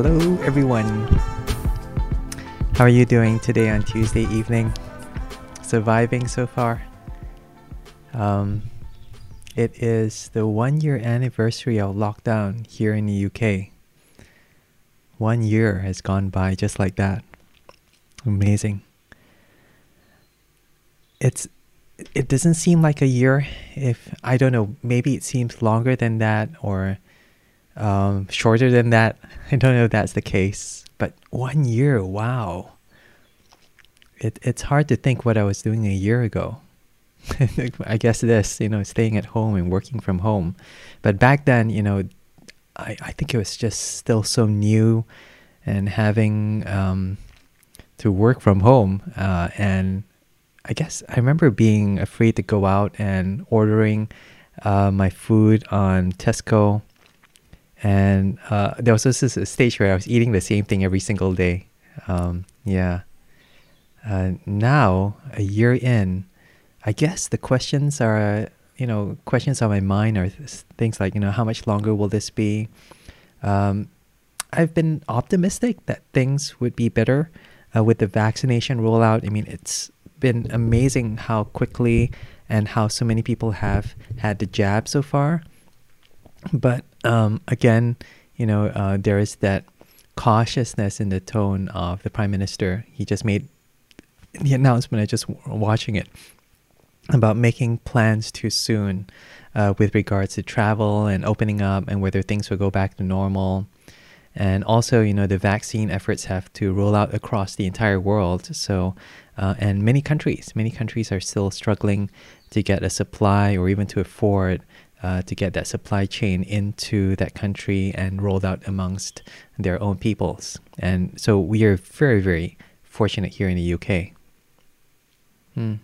Hello, everyone. How are you doing today on Tuesday evening? Surviving so far? Um, it is the one year anniversary of lockdown here in the UK. One year has gone by just like that. Amazing. It's it doesn't seem like a year if I don't know, maybe it seems longer than that or um, shorter than that. I don't know if that's the case, but one year, wow. It, it's hard to think what I was doing a year ago. I guess this, you know, staying at home and working from home. But back then, you know, I, I think it was just still so new and having um, to work from home. Uh, and I guess I remember being afraid to go out and ordering uh, my food on Tesco. And uh, there was this a stage where I was eating the same thing every single day. Um, yeah. Uh, now, a year in, I guess the questions are, you know, questions on my mind are things like, you know, how much longer will this be? Um, I've been optimistic that things would be better uh, with the vaccination rollout. I mean, it's been amazing how quickly and how so many people have had the jab so far. But um, again, you know, uh, there is that cautiousness in the tone of the prime minister. He just made the announcement. I just watching it about making plans too soon uh, with regards to travel and opening up and whether things will go back to normal. And also, you know, the vaccine efforts have to roll out across the entire world. So, uh, and many countries, many countries are still struggling to get a supply or even to afford uh, to get that supply chain into that country and rolled out amongst their own peoples. And so we are very, very fortunate here in the UK. Hmm.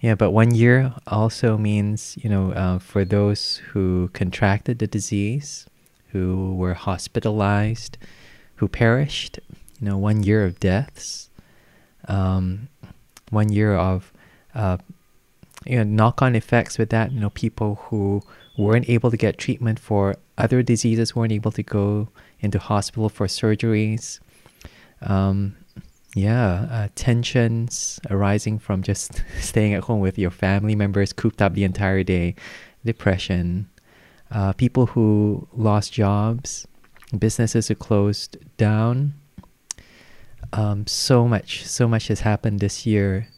Yeah, but one year also means, you know, uh, for those who contracted the disease, who were hospitalized, who perished, you know, one year of deaths, um, one year of, uh, you know, knock-on effects with that. You know, people who weren't able to get treatment for other diseases, weren't able to go into hospital for surgeries. Um, yeah, uh, tensions arising from just staying at home with your family members cooped up the entire day, depression, uh, people who lost jobs, businesses who closed down. Um, so much, so much has happened this year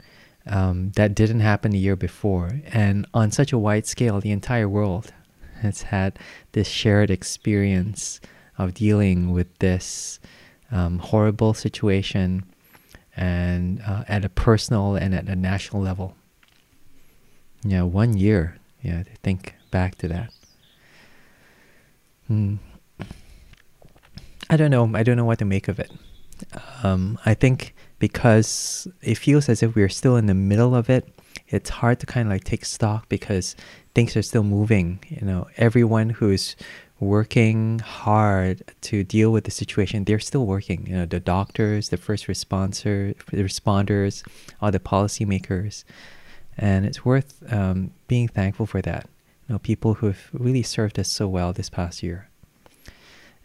um, that didn't happen the year before. And on such a wide scale, the entire world has had this shared experience of dealing with this um, horrible situation and uh, at a personal and at a national level. Yeah, one year. Yeah, to think back to that. Hmm. I don't know. I don't know what to make of it. Um, I think because it feels as if we're still in the middle of it, it's hard to kind of like take stock because things are still moving. You know, everyone who's working hard to deal with the situation. They're still working. You know, the doctors, the first responder, the responders, all the policymakers, and it's worth um, being thankful for that. You know, people who have really served us so well this past year,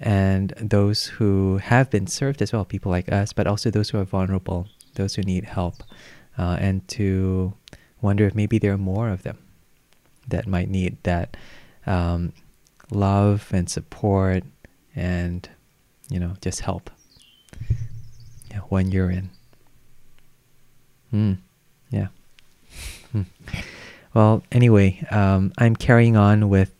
and those who have been served as well, people like us, but also those who are vulnerable, those who need help, uh, and to wonder if maybe there are more of them that might need that. Um, love and support and you know just help yeah when you're in mm, yeah hmm. well anyway um, i'm carrying on with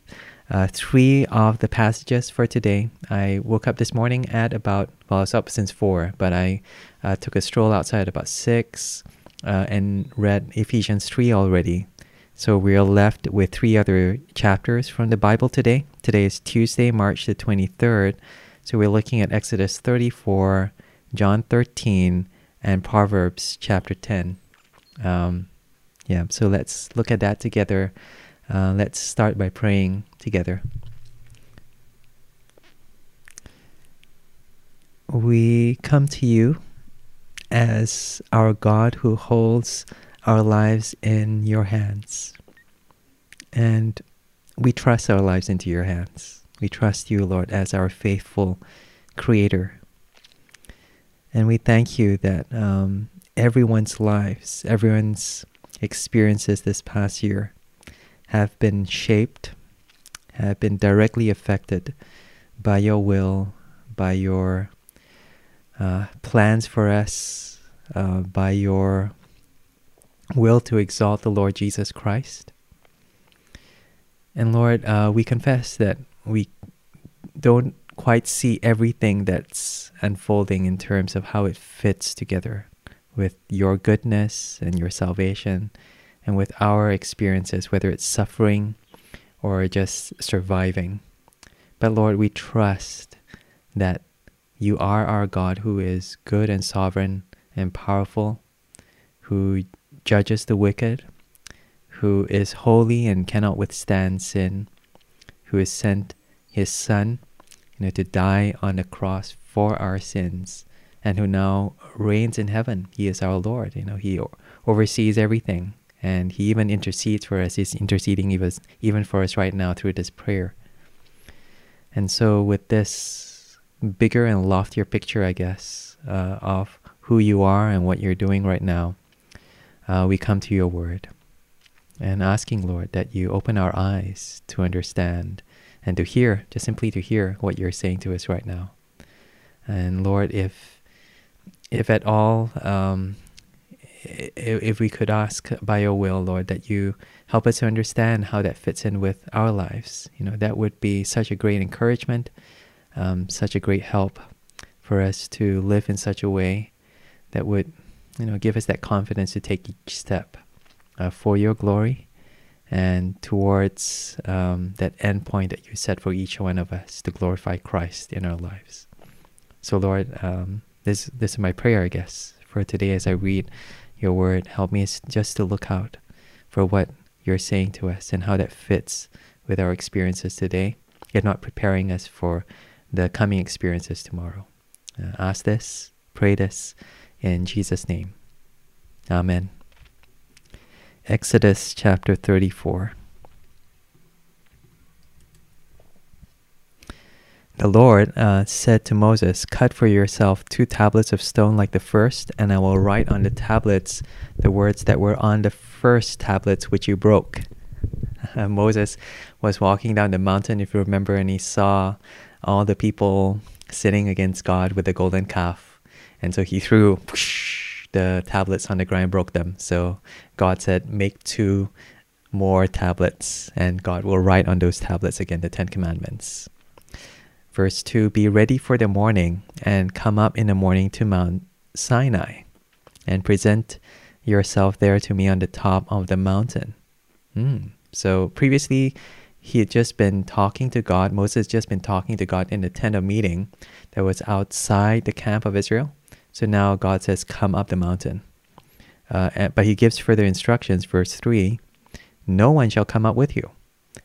uh, three of the passages for today i woke up this morning at about well i was up since four but i uh, took a stroll outside about six uh, and read ephesians 3 already so we are left with three other chapters from the Bible today. Today is Tuesday, March the 23rd. So we're looking at Exodus 34, John 13, and Proverbs chapter 10. Um, yeah, so let's look at that together. Uh, let's start by praying together. We come to you as our God who holds our lives in your hands. And we trust our lives into your hands. We trust you, Lord, as our faithful creator. And we thank you that um, everyone's lives, everyone's experiences this past year have been shaped, have been directly affected by your will, by your uh, plans for us, uh, by your will to exalt the Lord Jesus Christ. And Lord, uh, we confess that we don't quite see everything that's unfolding in terms of how it fits together with your goodness and your salvation and with our experiences, whether it's suffering or just surviving. But Lord, we trust that you are our God who is good and sovereign and powerful, who judges the wicked, who is holy and cannot withstand sin, who has sent his Son you know, to die on the cross for our sins, and who now reigns in heaven. He is our Lord. You know, He oversees everything, and He even intercedes for us. He's interceding even for us right now through this prayer. And so, with this bigger and loftier picture, I guess, uh, of who you are and what you're doing right now, uh, we come to your word and asking, Lord, that you open our eyes to understand and to hear, just simply to hear what you're saying to us right now. And Lord, if if at all, um, if, we could ask by your will, Lord, that you help us to understand how that fits in with our lives, you know, that would be such a great encouragement, um, such a great help for us to live in such a way that would, you know, give us that confidence to take each step uh, for your glory and towards um, that end point that you set for each one of us to glorify Christ in our lives. So, Lord, um, this this is my prayer, I guess, for today as I read your word. Help me just to look out for what you're saying to us and how that fits with our experiences today, yet not preparing us for the coming experiences tomorrow. Uh, ask this, pray this in Jesus' name. Amen. Exodus chapter 34. The Lord uh, said to Moses, Cut for yourself two tablets of stone like the first, and I will write on the tablets the words that were on the first tablets which you broke. Uh, Moses was walking down the mountain, if you remember, and he saw all the people sitting against God with the golden calf. And so he threw whoosh, the tablets on the ground broke them. So God said, Make two more tablets, and God will write on those tablets again the Ten Commandments. Verse 2 Be ready for the morning, and come up in the morning to Mount Sinai, and present yourself there to me on the top of the mountain. Mm. So previously, he had just been talking to God. Moses had just been talking to God in the tent of meeting that was outside the camp of Israel. So now God says, Come up the mountain. Uh, but he gives further instructions, verse 3 No one shall come up with you,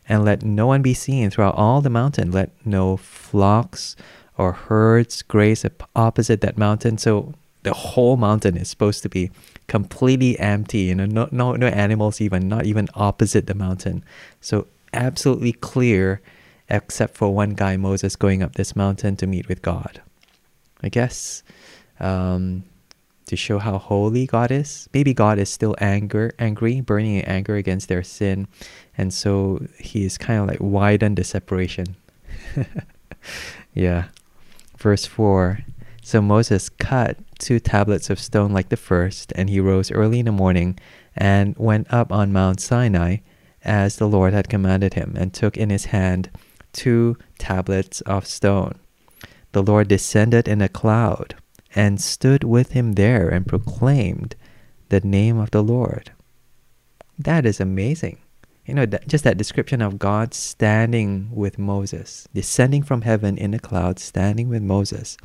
and let no one be seen throughout all the mountain. Let no flocks or herds graze opposite that mountain. So the whole mountain is supposed to be completely empty, you know, no, no, no animals even, not even opposite the mountain. So absolutely clear, except for one guy, Moses, going up this mountain to meet with God. I guess um, to show how holy God is. Maybe God is still anger, angry, burning in anger against their sin, and so He is kind of like widen the separation. yeah. Verse four. So Moses cut two tablets of stone like the first, and he rose early in the morning and went up on Mount Sinai as the Lord had commanded him, and took in his hand two tablets of stone. The Lord descended in a cloud and stood with him there and proclaimed the name of the Lord. That is amazing. You know, that, just that description of God standing with Moses, descending from heaven in a cloud, standing with Moses,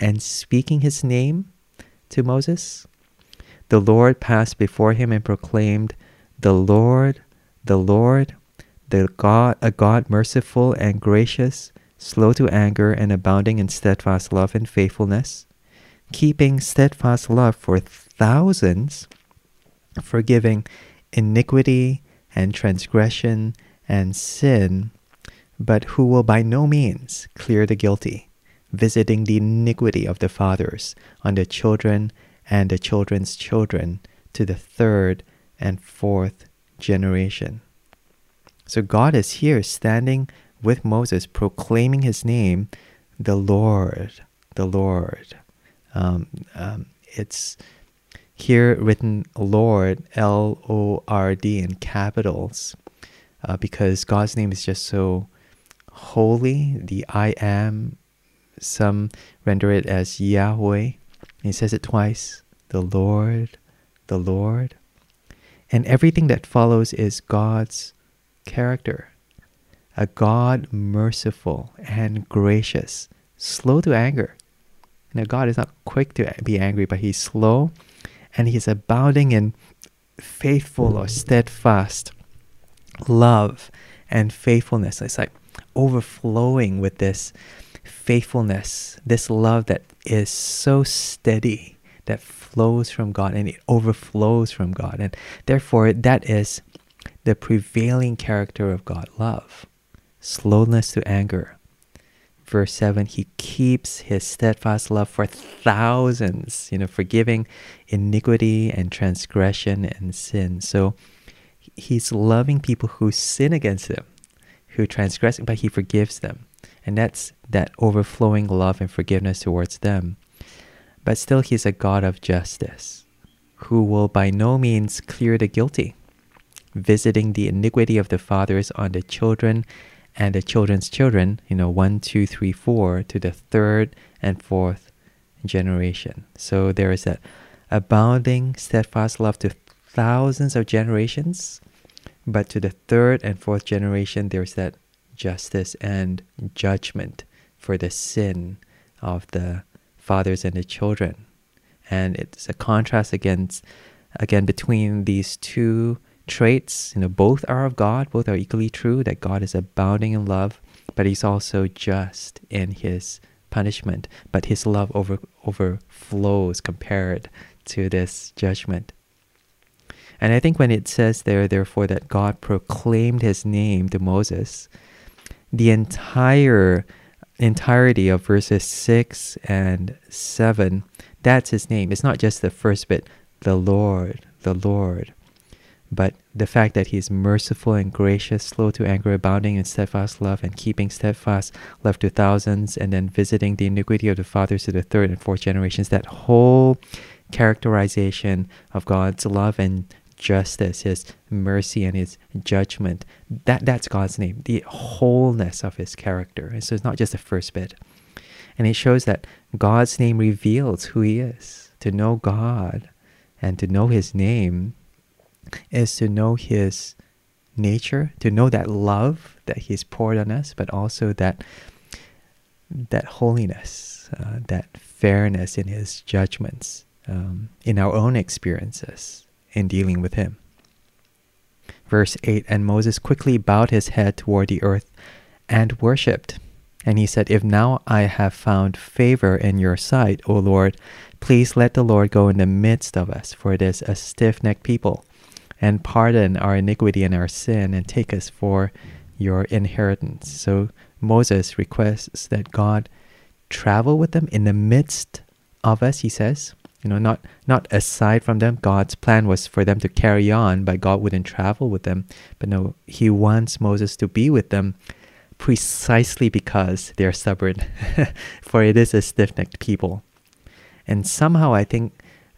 and speaking his name to Moses. The Lord passed before him and proclaimed, The Lord, the Lord, the God, a God merciful and gracious, slow to anger and abounding in steadfast love and faithfulness keeping steadfast love for thousands, forgiving iniquity and transgression and sin, but who will by no means clear the guilty, visiting the iniquity of the fathers on the children and the children's children to the third and fourth generation. So God is here standing with Moses, proclaiming his name, the Lord, the Lord. Um, um, it's here written Lord, L O R D, in capitals, uh, because God's name is just so holy. The I am, some render it as Yahweh. He says it twice the Lord, the Lord. And everything that follows is God's character. A God merciful and gracious, slow to anger. Now, God is not quick to be angry, but He's slow and He's abounding in faithful or steadfast love and faithfulness. It's like overflowing with this faithfulness, this love that is so steady, that flows from God and it overflows from God. And therefore, that is the prevailing character of God love, slowness to anger. Verse 7 He keeps his steadfast love for thousands, you know, forgiving iniquity and transgression and sin. So he's loving people who sin against him, who transgress, but he forgives them. And that's that overflowing love and forgiveness towards them. But still, he's a God of justice, who will by no means clear the guilty, visiting the iniquity of the fathers on the children and the children's children, you know, one, two, three, four, to the third and fourth generation. So there is that abounding, steadfast love to thousands of generations, but to the third and fourth generation, there's that justice and judgment for the sin of the fathers and the children. And it's a contrast against again between these two traits. You know, both are of God, both are equally true, that God is abounding in love, but he's also just in his punishment. But his love over overflows compared to this judgment. And I think when it says there, therefore, that God proclaimed his name to Moses, the entire entirety of verses 6 and 7, that's his name. It's not just the first bit, the Lord, the Lord, but the fact that he's merciful and gracious, slow to anger, abounding in steadfast love, and keeping steadfast love to thousands, and then visiting the iniquity of the fathers to the third and fourth generations. That whole characterization of God's love and justice, His mercy, and His judgment. That that's God's name, the wholeness of His character. And so it's not just the first bit. And it shows that God's name reveals who He is. To know God and to know His name is to know His nature, to know that love that He's poured on us, but also that that holiness, uh, that fairness in His judgments um, in our own experiences in dealing with him. Verse 8 And Moses quickly bowed his head toward the earth and worshipped. And he said, If now I have found favor in your sight, O Lord, please let the Lord go in the midst of us, for it is a stiff necked people, and pardon our iniquity and our sin, and take us for your inheritance. So Moses requests that God travel with them in the midst of us, he says, you know not not aside from them. God's plan was for them to carry on but god wouldn't travel with them. But no he wants moses to be with them precisely because they're stubborn for it is a stiff-necked people. And somehow i think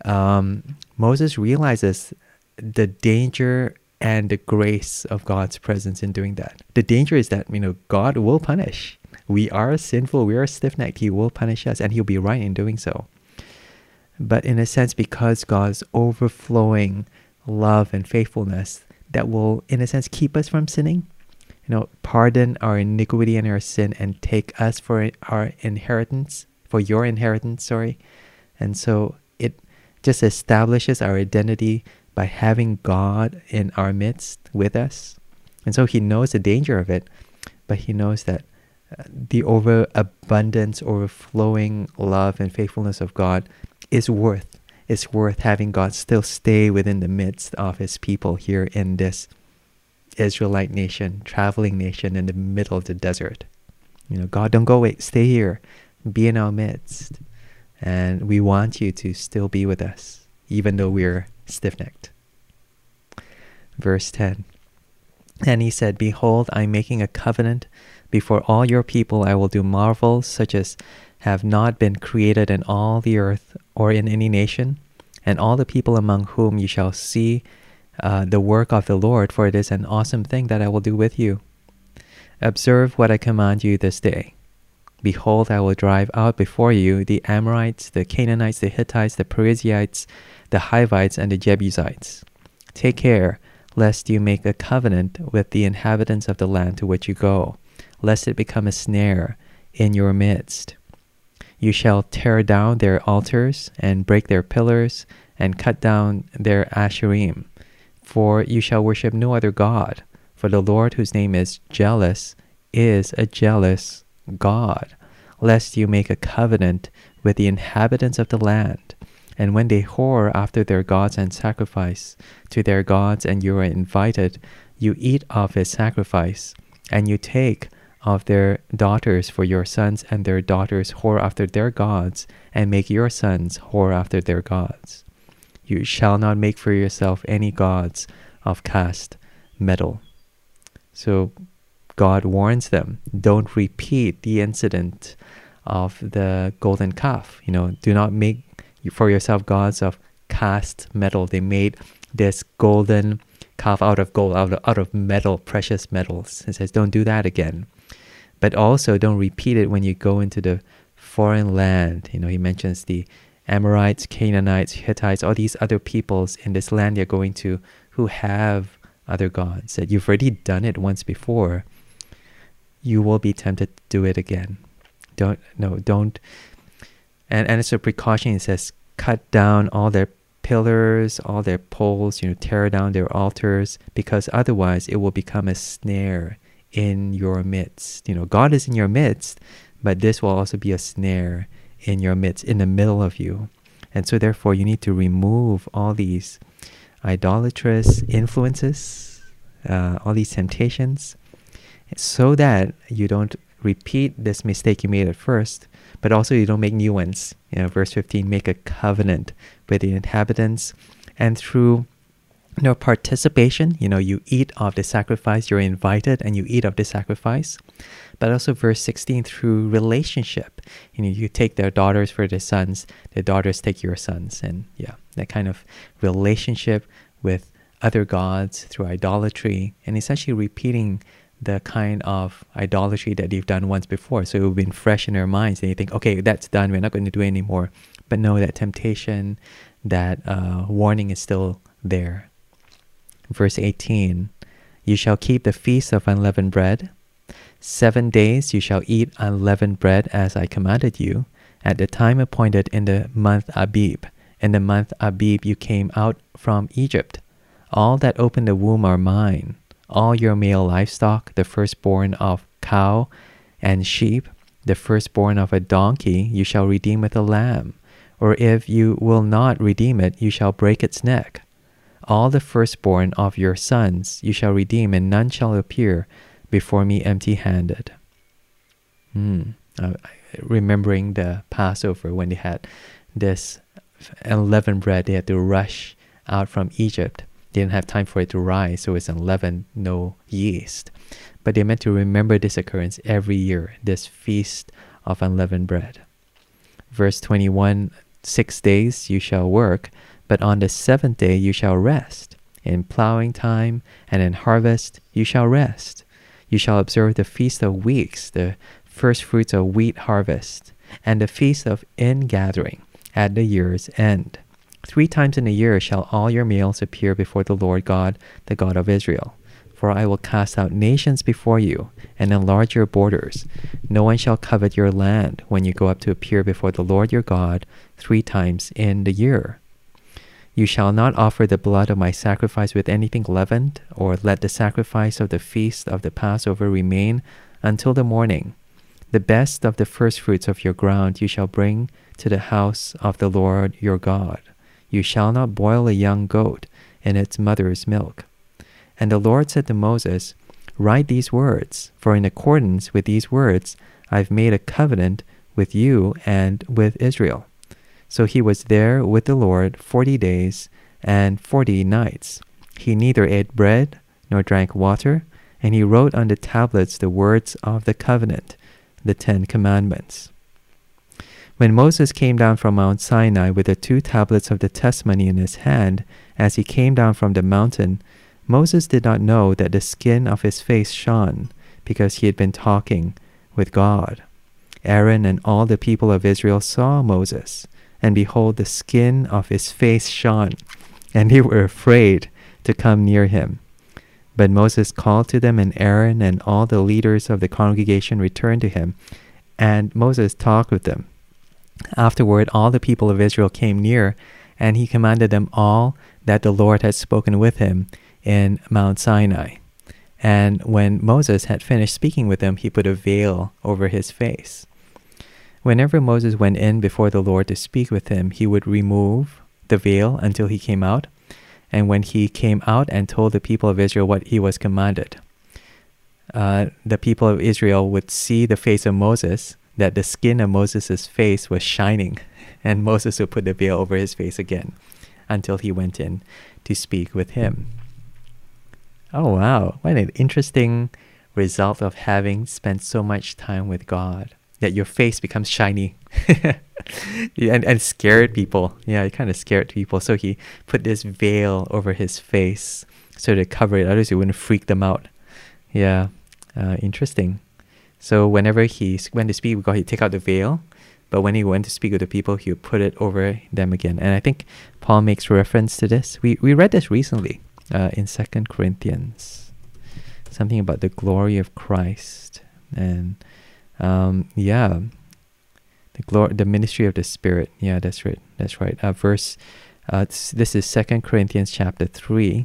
um, moses realizes the danger and the grace of god's presence in doing that. The danger is that you know god will punish. We are sinful. We are stiff-necked. He will punish us and he'll be right in doing so. But in a sense, because God's overflowing love and faithfulness that will, in a sense, keep us from sinning, you know, pardon our iniquity and our sin and take us for our inheritance, for your inheritance, sorry. And so it just establishes our identity by having God in our midst with us. And so he knows the danger of it, but he knows that uh, the overabundance, overflowing love and faithfulness of God is worth It's worth having God still stay within the midst of his people here in this Israelite nation, traveling nation in the middle of the desert. You know, God, don't go away, stay here. be in our midst. And we want you to still be with us, even though we're stiff necked. Verse 10 And he said, Behold, I'm making a covenant before all your people. I will do marvels such as have not been created in all the earth or in any nation, and all the people among whom you shall see uh, the work of the Lord, for it is an awesome thing that I will do with you. Observe what I command you this day. Behold, I will drive out before you the Amorites, the Canaanites, the Hittites, the Perizzites, the Hivites, and the Jebusites. Take care lest you make a covenant with the inhabitants of the land to which you go, lest it become a snare in your midst. You shall tear down their altars and break their pillars and cut down their asherim, for you shall worship no other God. For the Lord, whose name is jealous, is a jealous God, lest you make a covenant with the inhabitants of the land. And when they whore after their gods and sacrifice to their gods, and you are invited, you eat of his sacrifice, and you take of their daughters for your sons, and their daughters whore after their gods, and make your sons whore after their gods. You shall not make for yourself any gods of cast metal. So God warns them don't repeat the incident of the golden calf. You know, do not make for yourself gods of cast metal. They made this golden calf out of gold, out of, out of metal, precious metals. It says, don't do that again. But also, don't repeat it when you go into the foreign land. You know, he mentions the Amorites, Canaanites, Hittites, all these other peoples in this land you're going to who have other gods. That you've already done it once before. You will be tempted to do it again. Don't no, don't. And and it's a precaution. It says cut down all their pillars, all their poles. You know, tear down their altars because otherwise it will become a snare in your midst. You know, God is in your midst, but this will also be a snare in your midst, in the middle of you. And so, therefore, you need to remove all these idolatrous influences, uh, all these temptations, so that you don't repeat this mistake you made at first, but also you don't make new ones. You know, verse 15, make a covenant with the inhabitants, and through you know, participation, you know, you eat of the sacrifice, you're invited and you eat of the sacrifice. But also verse 16, through relationship, you know, you take their daughters for their sons, their daughters take your sons. And yeah, that kind of relationship with other gods through idolatry and essentially repeating the kind of idolatry that they've done once before. So it would have been fresh in their minds and you think, okay, that's done, we're not going to do it anymore. But no, that temptation, that uh, warning is still there. Verse 18 You shall keep the feast of unleavened bread. Seven days you shall eat unleavened bread as I commanded you, at the time appointed in the month Abib. In the month Abib you came out from Egypt. All that open the womb are mine. All your male livestock, the firstborn of cow and sheep, the firstborn of a donkey, you shall redeem with a lamb. Or if you will not redeem it, you shall break its neck. All the firstborn of your sons you shall redeem, and none shall appear before me empty handed. Hmm. Uh, remembering the Passover when they had this unleavened bread, they had to rush out from Egypt. Didn't have time for it to rise, so it's unleavened, no yeast. But they meant to remember this occurrence every year, this feast of unleavened bread. Verse 21 Six days you shall work, but on the seventh day you shall rest. In plowing time and in harvest you shall rest. You shall observe the feast of weeks, the first fruits of wheat harvest, and the feast of ingathering at the year's end. Three times in a year shall all your males appear before the Lord God, the God of Israel. For I will cast out nations before you, and enlarge your borders. No one shall covet your land when you go up to appear before the Lord your God three times in the year. You shall not offer the blood of my sacrifice with anything leavened, or let the sacrifice of the feast of the Passover remain until the morning. The best of the firstfruits of your ground you shall bring to the house of the Lord your God. You shall not boil a young goat in its mother's milk. And the Lord said to Moses, Write these words, for in accordance with these words I've made a covenant with you and with Israel. So he was there with the Lord forty days and forty nights. He neither ate bread nor drank water, and he wrote on the tablets the words of the covenant, the Ten Commandments. When Moses came down from Mount Sinai with the two tablets of the testimony in his hand, as he came down from the mountain, Moses did not know that the skin of his face shone, because he had been talking with God. Aaron and all the people of Israel saw Moses, and behold, the skin of his face shone, and they were afraid to come near him. But Moses called to them, and Aaron and all the leaders of the congregation returned to him, and Moses talked with them. Afterward, all the people of Israel came near, and he commanded them all that the Lord had spoken with him in Mount Sinai. And when Moses had finished speaking with them, he put a veil over his face. Whenever Moses went in before the Lord to speak with him, he would remove the veil until he came out. And when he came out and told the people of Israel what he was commanded, uh, the people of Israel would see the face of Moses, that the skin of Moses' face was shining, and Moses would put the veil over his face again until he went in to speak with him. Oh, wow. What an interesting result of having spent so much time with God that your face becomes shiny and, and scared people. Yeah, it kind of scared people. So he put this veil over his face so to cover it, otherwise it wouldn't freak them out. Yeah, uh, interesting. So whenever he went to speak with God, he'd take out the veil. But when he went to speak with the people, he would put it over them again. And I think Paul makes reference to this. We, we read this recently uh, in Second Corinthians, something about the glory of Christ, and um, yeah, the glory, the ministry of the Spirit. Yeah, that's right. That's right. Uh, verse. Uh, this is Second Corinthians chapter three.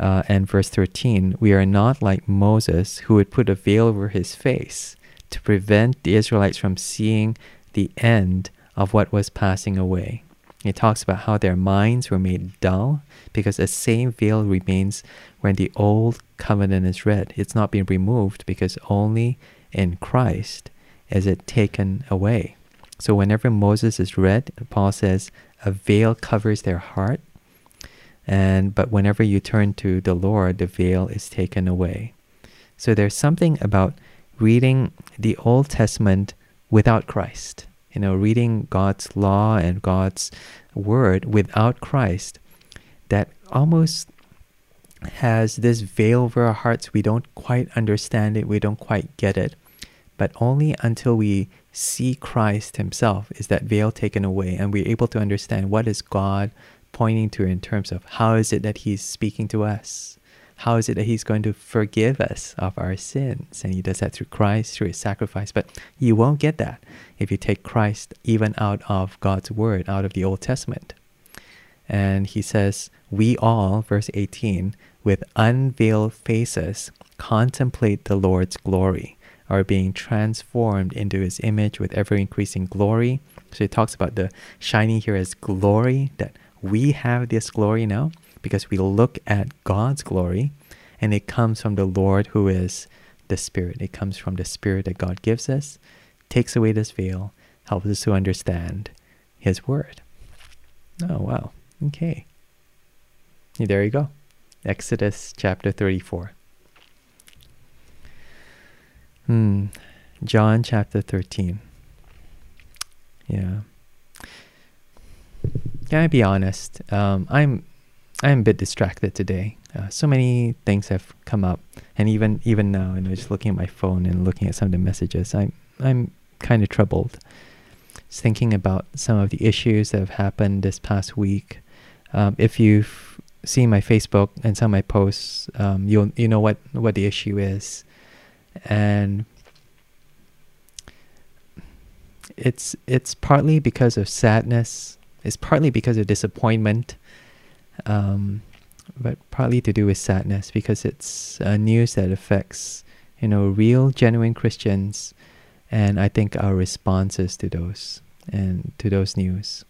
Uh, and verse 13, we are not like Moses, who would put a veil over his face to prevent the Israelites from seeing the end of what was passing away. It talks about how their minds were made dull because the same veil remains when the old covenant is read. It's not being removed because only in Christ is it taken away. So whenever Moses is read, Paul says a veil covers their heart. And but whenever you turn to the Lord, the veil is taken away. So there's something about reading the Old Testament without Christ you know, reading God's law and God's word without Christ that almost has this veil over our hearts. We don't quite understand it, we don't quite get it. But only until we see Christ Himself is that veil taken away and we're able to understand what is God pointing to in terms of how is it that He's speaking to us. How is it that He's going to forgive us of our sins? And He does that through Christ, through His sacrifice. But you won't get that if you take Christ even out of God's Word, out of the Old Testament. And He says, We all, verse 18, with unveiled faces, contemplate the Lord's glory, are being transformed into His image with ever increasing glory. So He talks about the shining here as glory, that we have this glory now because we look at God's glory and it comes from the Lord who is the Spirit. It comes from the Spirit that God gives us, takes away this veil, helps us to understand His Word. Oh, wow. Okay. There you go. Exodus chapter 34. Hmm. John chapter 13. Yeah. Can I be honest? Um, I'm I'm a bit distracted today. Uh, so many things have come up, and even even now, you know, just looking at my phone and looking at some of the messages, I'm I'm kind of troubled. Just thinking about some of the issues that have happened this past week. Um, if you've seen my Facebook and some of my posts, um, you'll you know what what the issue is, and it's it's partly because of sadness. It's partly because of disappointment um, but partly to do with sadness because it's uh, news that affects you know real genuine Christians, and I think our responses to those and to those news,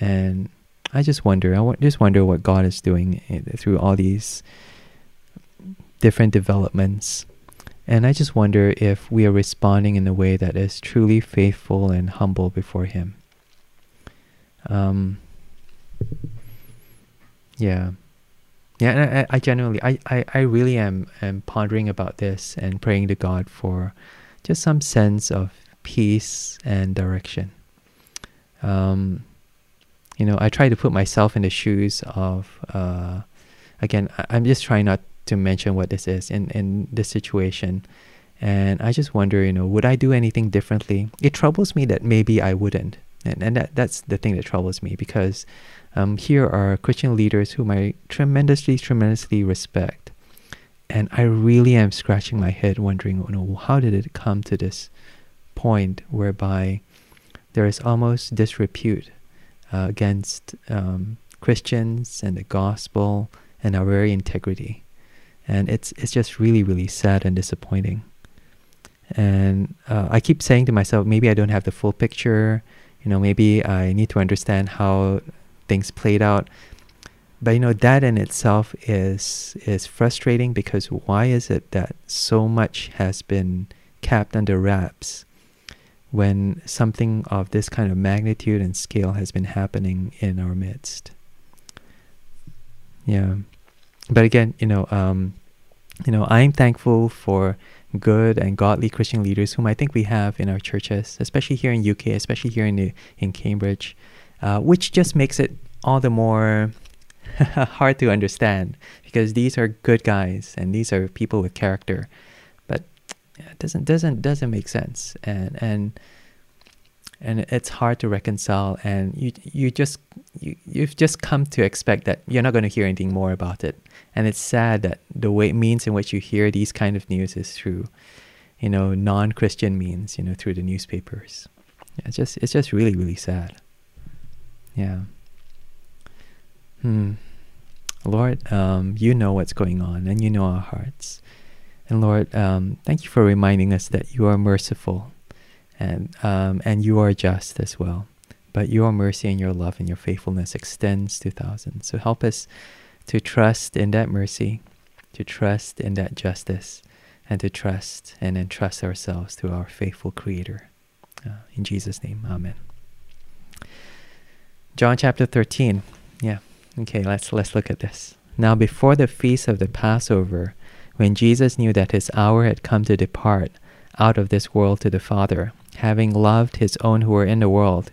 and I just wonder, I w- just wonder what God is doing through all these different developments, And I just wonder if we are responding in a way that is truly faithful and humble before Him. Um, yeah. Yeah, and I, I genuinely, I, I, I really am, am pondering about this and praying to God for just some sense of peace and direction. Um, you know, I try to put myself in the shoes of, uh, again, I, am just trying not to mention what this is in, in this situation. And I just wonder, you know, would I do anything differently? It troubles me that maybe I wouldn't. And, and that, that's the thing that troubles me because um, here are Christian leaders whom I tremendously, tremendously respect. And I really am scratching my head wondering, you know, how did it come to this point whereby there is almost disrepute uh, against um, Christians and the gospel and our very integrity. And it's, it's just really, really sad and disappointing. And uh, I keep saying to myself, maybe I don't have the full picture. You know, maybe I need to understand how things played out. But you know that in itself is is frustrating because why is it that so much has been kept under wraps when something of this kind of magnitude and scale has been happening in our midst? Yeah, but again, you know, um, you know, I'm thankful for good and godly Christian leaders whom I think we have in our churches, especially here in UK, especially here in in Cambridge uh, which just makes it all the more hard to understand because these are good guys and these are people with character, but it doesn't doesn't doesn't make sense. And and and it's hard to reconcile and you you just you, you've just come to expect that you're not going to hear anything more about it and it's sad that the way means in which you hear these kind of news is through you know non-christian means you know through the newspapers it's just it's just really really sad yeah. Hmm. Lord, um, you know what's going on and you know our hearts. And Lord, um, thank you for reminding us that you are merciful and, um, and you are just as well. But your mercy and your love and your faithfulness extends to thousands. So help us to trust in that mercy, to trust in that justice, and to trust and entrust ourselves to our faithful Creator. Uh, in Jesus' name, Amen. John chapter 13. Yeah. Okay, let's let's look at this. Now before the feast of the Passover, when Jesus knew that his hour had come to depart out of this world to the Father, having loved his own who were in the world,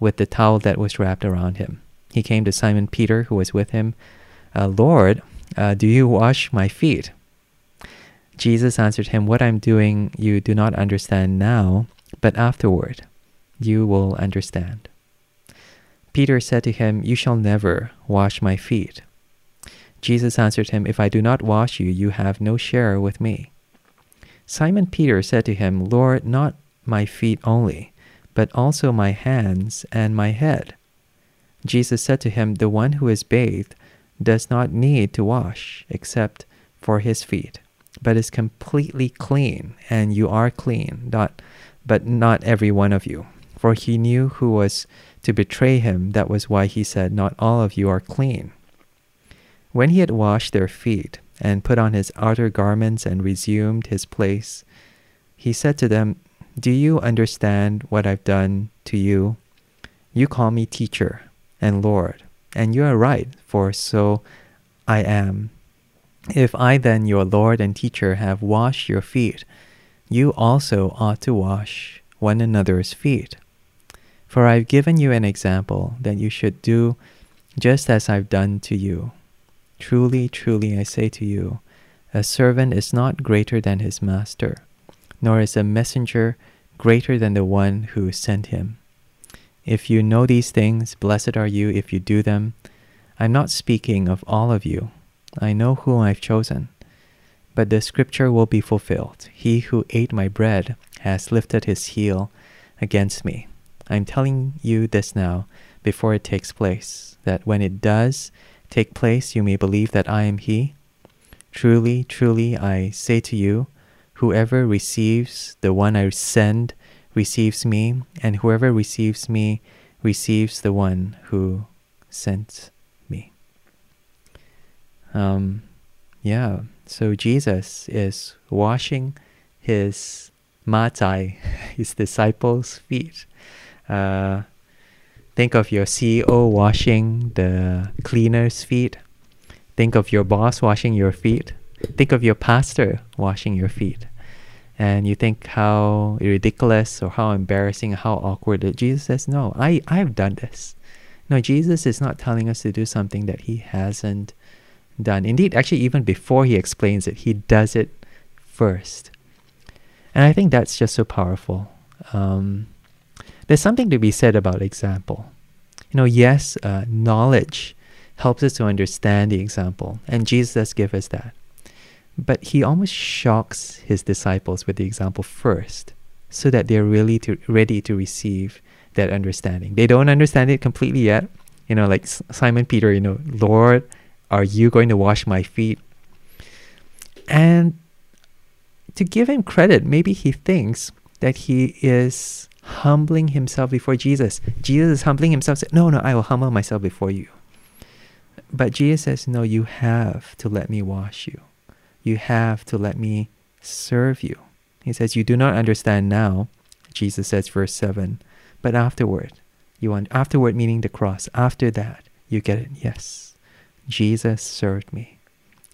with the towel that was wrapped around him. He came to Simon Peter, who was with him. Uh, Lord, uh, do you wash my feet? Jesus answered him, What I'm doing you do not understand now, but afterward you will understand. Peter said to him, You shall never wash my feet. Jesus answered him, If I do not wash you, you have no share with me. Simon Peter said to him, Lord, not my feet only, but also my hands and my head. Jesus said to him, The one who is bathed does not need to wash except for his feet, but is completely clean, and you are clean, not, but not every one of you. For he knew who was to betray him. That was why he said, Not all of you are clean. When he had washed their feet, and put on his outer garments and resumed his place, he said to them, Do you understand what I've done to you? You call me teacher and Lord, and you are right, for so I am. If I then, your Lord and teacher, have washed your feet, you also ought to wash one another's feet. For I've given you an example that you should do just as I've done to you. Truly, truly, I say to you, a servant is not greater than his master, nor is a messenger greater than the one who sent him. If you know these things, blessed are you if you do them. I'm not speaking of all of you. I know whom I've chosen. but the scripture will be fulfilled. He who ate my bread has lifted his heel against me. I'm telling you this now before it takes place, that when it does take place, you may believe that I am he. Truly, truly, I say to you, whoever receives the one I send receives me, and whoever receives me receives the one who sent me. Um, yeah, so Jesus is washing his matai, his disciples' feet. Uh, think of your CEO washing the cleaner's feet. Think of your boss washing your feet. Think of your pastor washing your feet. And you think how ridiculous or how embarrassing, how awkward. Jesus says, No, I, I've done this. No, Jesus is not telling us to do something that he hasn't done. Indeed, actually, even before he explains it, he does it first. And I think that's just so powerful. Um, there's something to be said about example. You know, yes, uh, knowledge helps us to understand the example, and Jesus does give us that. But he almost shocks his disciples with the example first, so that they're really to, ready to receive that understanding. They don't understand it completely yet. You know, like Simon Peter, you know, Lord, are you going to wash my feet? And to give him credit, maybe he thinks that he is humbling himself before Jesus. Jesus is humbling himself. Say, no, no, I will humble myself before you. But Jesus says, no, you have to let me wash you. You have to let me serve you. He says, you do not understand now, Jesus says, verse 7, but afterward, you want, afterward meaning the cross, after that, you get it. Yes, Jesus served me.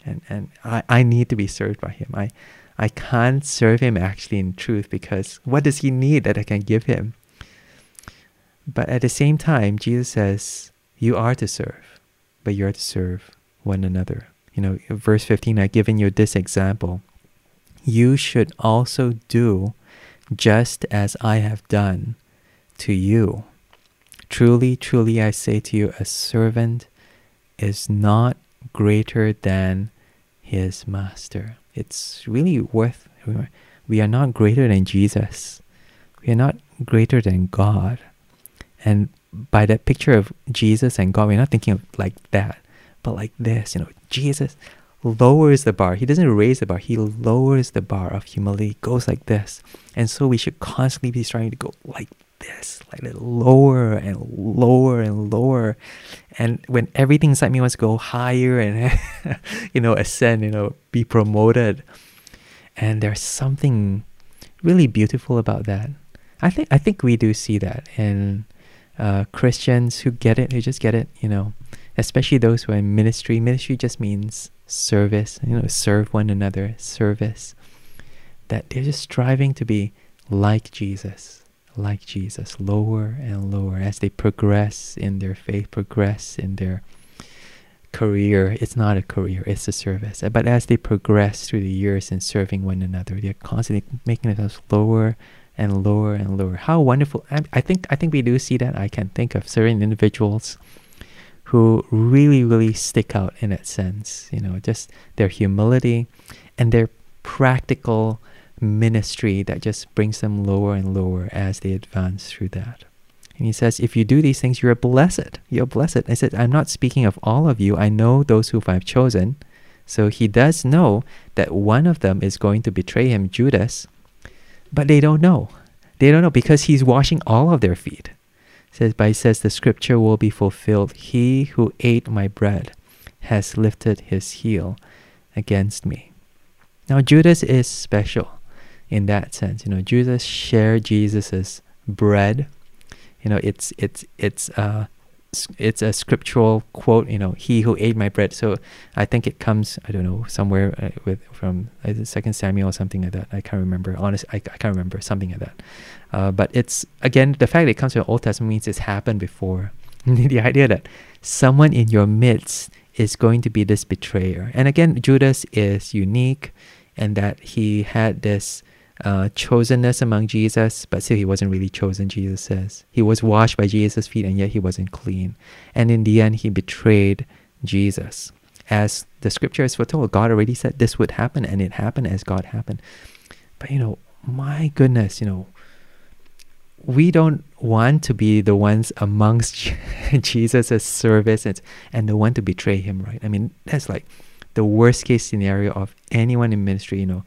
And, and I, I need to be served by him. I, I can't serve him actually in truth because what does he need that I can give him? But at the same time, Jesus says, You are to serve, but you are to serve one another. You know, verse 15, I've given you this example. You should also do just as I have done to you. Truly, truly, I say to you, a servant is not greater than his master. It's really worth. We are not greater than Jesus. We are not greater than God. And by that picture of Jesus and God, we're not thinking of like that, but like this. You know, Jesus lowers the bar. He doesn't raise the bar. He lowers the bar of humility. Goes like this. And so we should constantly be trying to go like this, like lower and lower and lower. And when everything inside me wants to go higher and you know ascend, you know, be promoted, and there's something really beautiful about that. I think I think we do see that in uh, Christians who get it, who just get it, you know, especially those who are in ministry. Ministry just means service, you know, serve one another, service. That they're just striving to be like Jesus like Jesus, lower and lower as they progress in their faith, progress in their career. It's not a career, it's a service. But as they progress through the years in serving one another, they're constantly making themselves lower and lower and lower. How wonderful! I, I think I think we do see that. I can think of certain individuals who really, really stick out in that sense. You know, just their humility and their practical ministry that just brings them lower and lower as they advance through that. And he says, if you do these things, you're blessed. You're blessed. I said, I'm not speaking of all of you. I know those who I've chosen. So he does know that one of them is going to betray him, Judas, but they don't know. They don't know because he's washing all of their feet. Says, by says the scripture will be fulfilled. He who ate my bread has lifted his heel against me. Now Judas is special in that sense. You know, Judas shared Jesus's bread. You know, it's it's it's uh it's a scriptural quote. You know, he who ate my bread. So I think it comes I don't know somewhere uh, with from uh, Second Samuel or something like that. I can't remember. Honest, I, I can't remember something like that. Uh, but it's again the fact that it comes from the Old Testament means it's happened before. the idea that someone in your midst is going to be this betrayer. And again, Judas is unique and that he had this uh, chosenness among Jesus, but still he wasn't really chosen, Jesus says. He was washed by Jesus' feet and yet he wasn't clean. And in the end, he betrayed Jesus. as the scripture has foretold. God already said this would happen, and it happened as God happened. But you know, my goodness, you know, we don't want to be the ones amongst Jesus' service and, and the one to betray him, right? I mean, that's like the worst case scenario of anyone in ministry, you know.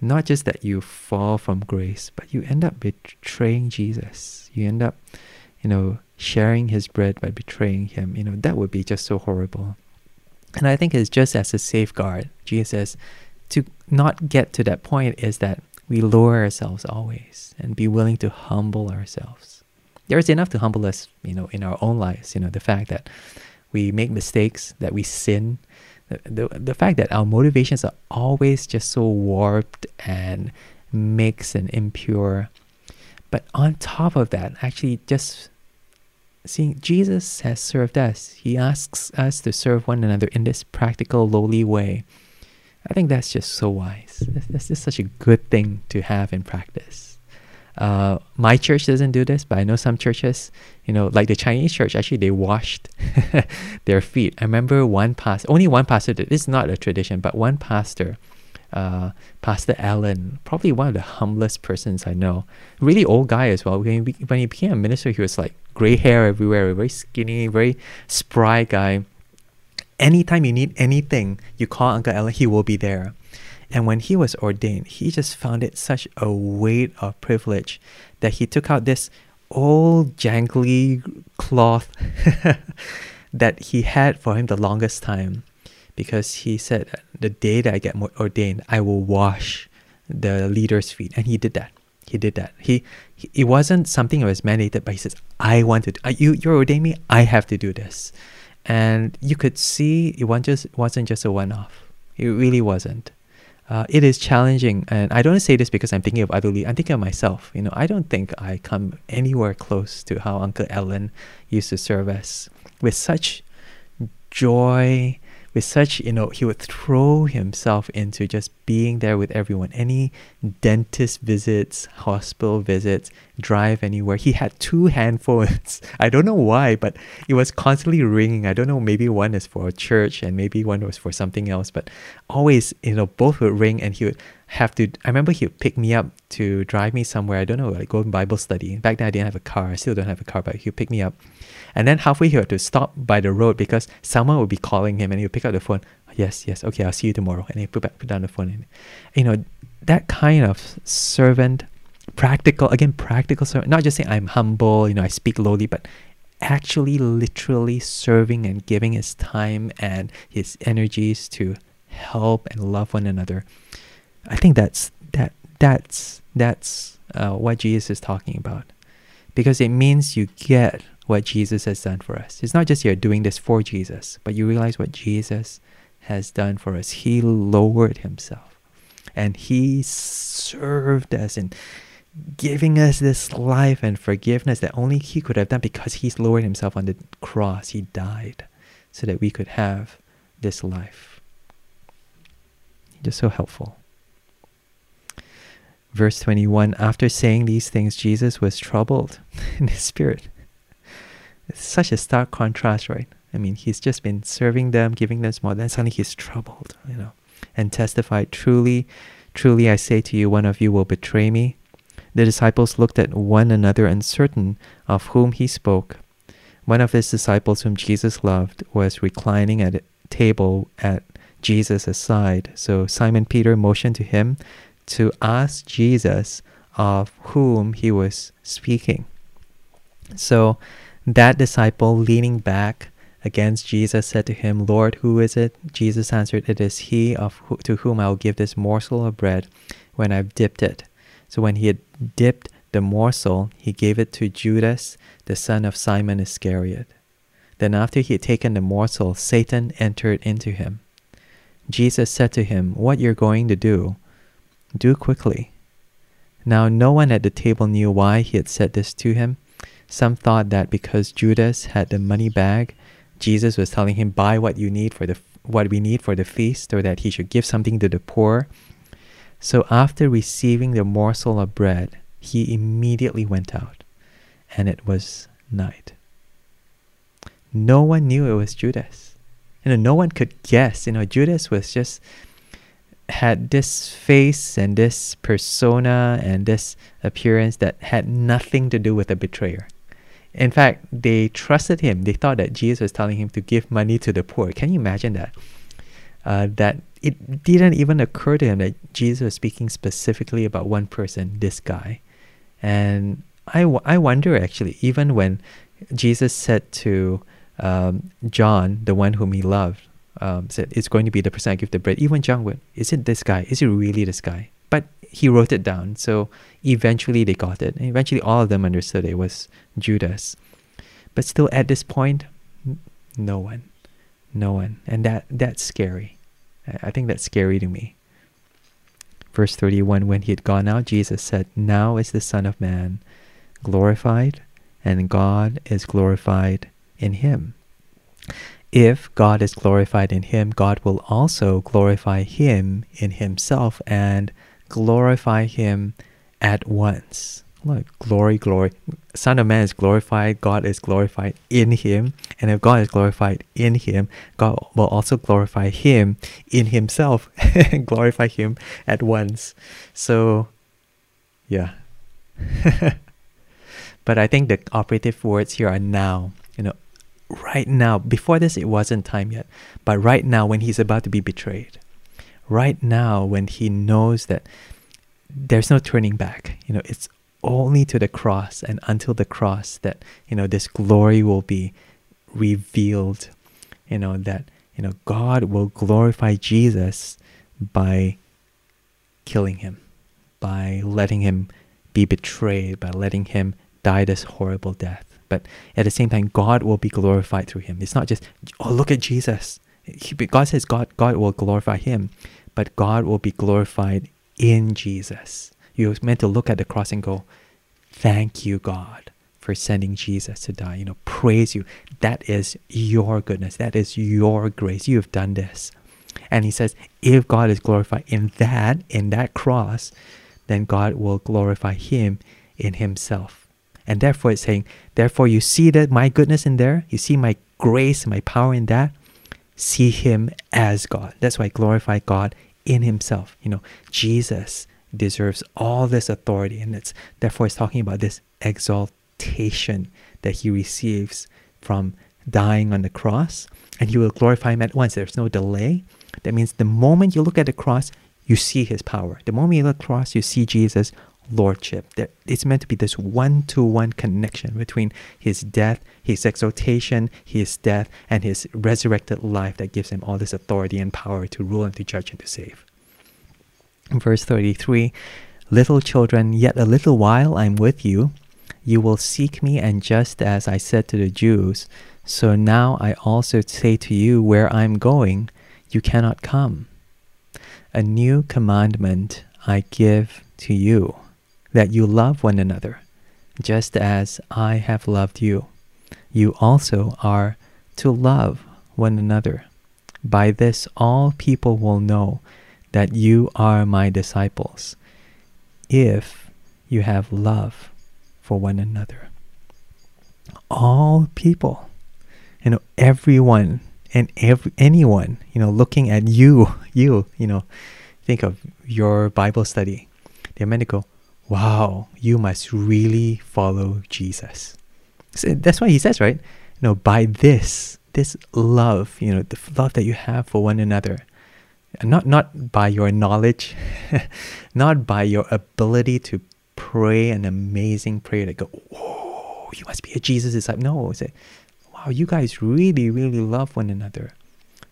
Not just that you fall from grace, but you end up betraying Jesus. You end up, you know, sharing his bread by betraying him. You know, that would be just so horrible. And I think it's just as a safeguard, Jesus to not get to that point is that we lower ourselves always and be willing to humble ourselves. There is enough to humble us, you know, in our own lives. You know, the fact that we make mistakes, that we sin, the, the, fact that our motivations are always just so warped and mixed and impure. But on top of that, actually, just seeing Jesus has served us, He asks us to serve one another in this practical, lowly way. I think that's just so wise. That's just such a good thing to have in practice. Uh, my church doesn't do this, but I know some churches, you know, like the Chinese church, actually they washed their feet. I remember one pastor, only one pastor did. Is not a tradition, but one pastor, uh, Pastor Allen, probably one of the humblest persons I know. Really old guy as well. When he, when he became a minister, he was like gray hair everywhere, very skinny, very spry guy anytime you need anything, you call Uncle Allen, he will be there. And when he was ordained, he just found it such a weight of privilege that he took out this old jangly cloth that he had for him the longest time because he said the day that I get ordained, I will wash the leader's feet. And he did that. He did that. He, he it wasn't something that was mandated, but he says, I want to, uh, you, you're ordaining me, I have to do this and you could see it wasn't just, wasn't just a one-off. It really wasn't. Uh, it is challenging, and I don't say this because I'm thinking of other I'm thinking of myself. You know, I don't think I come anywhere close to how Uncle Allen used to serve us with such joy with such, you know, he would throw himself into just being there with everyone. Any dentist visits, hospital visits, drive anywhere. He had two handphones. I don't know why, but it was constantly ringing. I don't know, maybe one is for church and maybe one was for something else, but always, you know, both would ring and he would have to I remember he would pick me up to drive me somewhere. I don't know, like go Bible study. Back then I didn't have a car. I still don't have a car, but he would pick me up and then halfway he had to stop by the road because someone would be calling him and he would pick up the phone. Yes, yes, okay, I'll see you tomorrow. And he put back put down the phone. And, you know, that kind of servant, practical, again, practical servant, not just saying I'm humble, you know, I speak lowly, but actually literally serving and giving his time and his energies to help and love one another. I think that's that that's that's uh, what Jesus is talking about, because it means you get what Jesus has done for us. It's not just you're doing this for Jesus, but you realize what Jesus has done for us. He lowered himself and he served us in giving us this life and forgiveness that only he could have done because he's lowered himself on the cross. He died so that we could have this life. Just so helpful. Verse 21 After saying these things, Jesus was troubled in his spirit it's such a stark contrast, right? I mean, he's just been serving them, giving them more, then suddenly he's troubled, you know, and testified, Truly, truly I say to you, one of you will betray me. The disciples looked at one another uncertain of whom he spoke. One of his disciples, whom Jesus loved, was reclining at a table at Jesus' side. So Simon Peter motioned to him to ask Jesus of whom he was speaking. So that disciple, leaning back against Jesus, said to him, Lord, who is it? Jesus answered, It is he of who, to whom I will give this morsel of bread when I've dipped it. So when he had dipped the morsel, he gave it to Judas, the son of Simon Iscariot. Then after he had taken the morsel, Satan entered into him. Jesus said to him, What you're going to do, do quickly. Now no one at the table knew why he had said this to him some thought that because Judas had the money bag, Jesus was telling him, buy what you need for the what we need for the feast, or that he should give something to the poor. So after receiving the morsel of bread, he immediately went out, and it was night. No one knew it was Judas. you know, no one could guess. You know, Judas was just had this face and this persona and this appearance that had nothing to do with a betrayer. In fact, they trusted him. They thought that Jesus was telling him to give money to the poor. Can you imagine that? Uh, that it didn't even occur to him that Jesus was speaking specifically about one person, this guy. And I, I wonder actually, even when Jesus said to um, John, the one whom he loved, um, said, It's going to be the person I give the bread. Even John went, Is it this guy? Is it really this guy? But he wrote it down. So eventually they got it. And eventually all of them understood it was Judas. But still at this point, no one. No one. And that that's scary. I think that's scary to me. Verse 31 When he had gone out, Jesus said, Now is the Son of Man glorified, and God is glorified in him. If God is glorified in him, God will also glorify him in himself and glorify him at once. Look, glory, glory. Son of Man is glorified, God is glorified in him. And if God is glorified in him, God will also glorify him in himself and glorify him at once. So, yeah. but I think the operative words here are now. You know, right now. Before this, it wasn't time yet. But right now, when he's about to be betrayed, right now, when he knows that there's no turning back, you know, it's only to the cross and until the cross that you know this glory will be revealed. You know that you know god will glorify jesus by killing him by letting him be betrayed by letting him die this horrible death. But at the same time god will be glorified through him. It's not just oh look at jesus. God says god god will glorify him but god will be glorified in jesus you're meant to look at the cross and go, Thank you, God, for sending Jesus to die. You know, praise you. That is your goodness. That is your grace. You have done this. And he says, if God is glorified in that, in that cross, then God will glorify him in himself. And therefore it's saying, therefore you see that my goodness in there, you see my grace, my power in that, see him as God. That's why glorify God in himself. You know, Jesus deserves all this authority. And it's therefore it's talking about this exaltation that he receives from dying on the cross. And he will glorify him at once. There's no delay. That means the moment you look at the cross, you see his power. The moment you look at the cross, you see Jesus' lordship. It's meant to be this one to one connection between his death, his exaltation, his death, and his resurrected life that gives him all this authority and power to rule and to judge and to save. Verse 33 Little children, yet a little while I'm with you. You will seek me, and just as I said to the Jews, so now I also say to you, where I'm going, you cannot come. A new commandment I give to you, that you love one another, just as I have loved you. You also are to love one another. By this all people will know that you are my disciples if you have love for one another. All people, you know, everyone and every anyone, you know, looking at you, you, you know, think of your Bible study. They're go, wow, you must really follow Jesus. So that's why he says, right? You know, by this, this love, you know, the love that you have for one another, not not by your knowledge, not by your ability to pray an amazing prayer that go, oh, you must be a Jesus disciple. No, say, wow, you guys really, really love one another.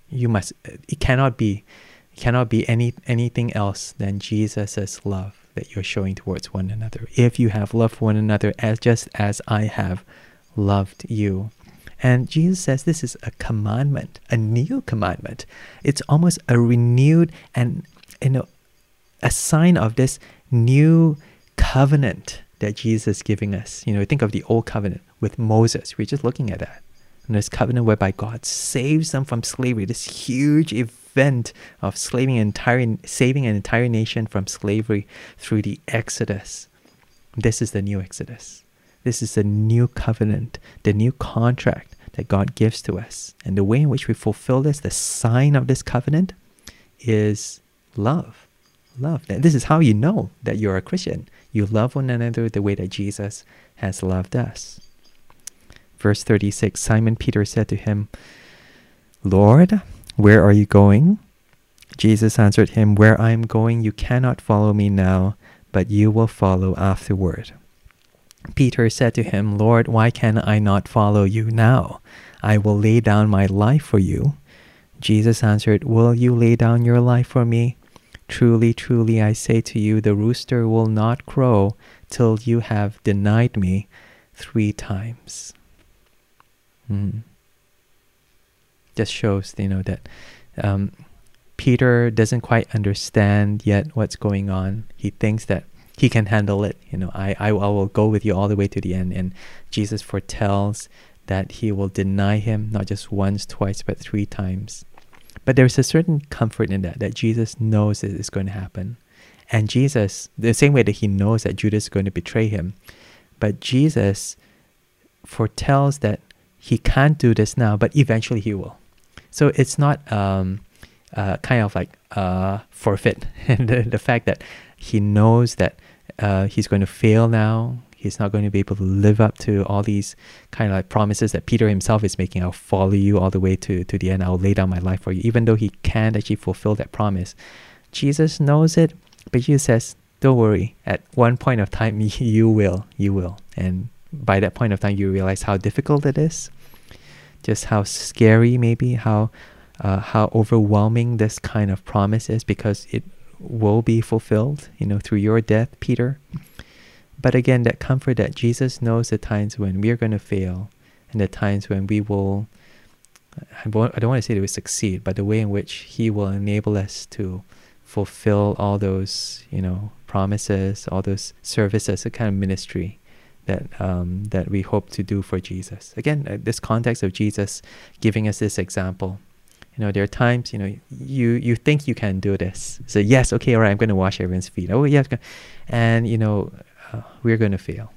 You must. Uh, it cannot be, it cannot be any anything else than Jesus's love that you're showing towards one another. If you have loved one another as just as I have loved you. And Jesus says this is a commandment, a new commandment. It's almost a renewed and you know a sign of this new covenant that Jesus is giving us. You know, think of the old covenant with Moses. We're just looking at that. And this covenant whereby God saves them from slavery, this huge event of an entire, saving an entire nation from slavery through the Exodus. This is the new Exodus. This is the new covenant, the new contract that God gives to us. And the way in which we fulfill this, the sign of this covenant, is love. Love. This is how you know that you're a Christian. You love one another the way that Jesus has loved us. Verse 36 Simon Peter said to him, Lord, where are you going? Jesus answered him, Where I am going, you cannot follow me now, but you will follow afterward. Peter said to him, Lord, why can I not follow you now? I will lay down my life for you. Jesus answered, Will you lay down your life for me? Truly, truly, I say to you, the rooster will not crow till you have denied me three times. Mm. Just shows, you know, that um, Peter doesn't quite understand yet what's going on. He thinks that he can handle it. You know, I, I, I will go with you all the way to the end. And Jesus foretells that he will deny him not just once, twice, but three times. But there's a certain comfort in that, that Jesus knows it is going to happen. And Jesus, the same way that he knows that Judas is going to betray him, but Jesus foretells that he can't do this now, but eventually he will. So it's not um, uh, kind of like uh, forfeit. the, the fact that he knows that uh, he's going to fail now, he's not going to be able to live up to all these kind of like promises that Peter himself is making. I'll follow you all the way to, to the end. I'll lay down my life for you. Even though he can't actually fulfill that promise, Jesus knows it, but Jesus says, don't worry. At one point of time, you will, you will. And by that point of time, you realize how difficult it is, just how scary, maybe, how uh, how overwhelming this kind of promise is because it will be fulfilled, you know, through your death, Peter. But again, that comfort that Jesus knows the times when we are going to fail and the times when we will, I don't want to say that we succeed, but the way in which He will enable us to fulfill all those, you know, promises, all those services, the kind of ministry that um, that we hope to do for Jesus. Again, uh, this context of Jesus giving us this example you know, there are times, you know, you you think you can do this. So yes, okay, all right, I'm going to wash everyone's feet. Oh yes, and you know, uh, we're going to fail.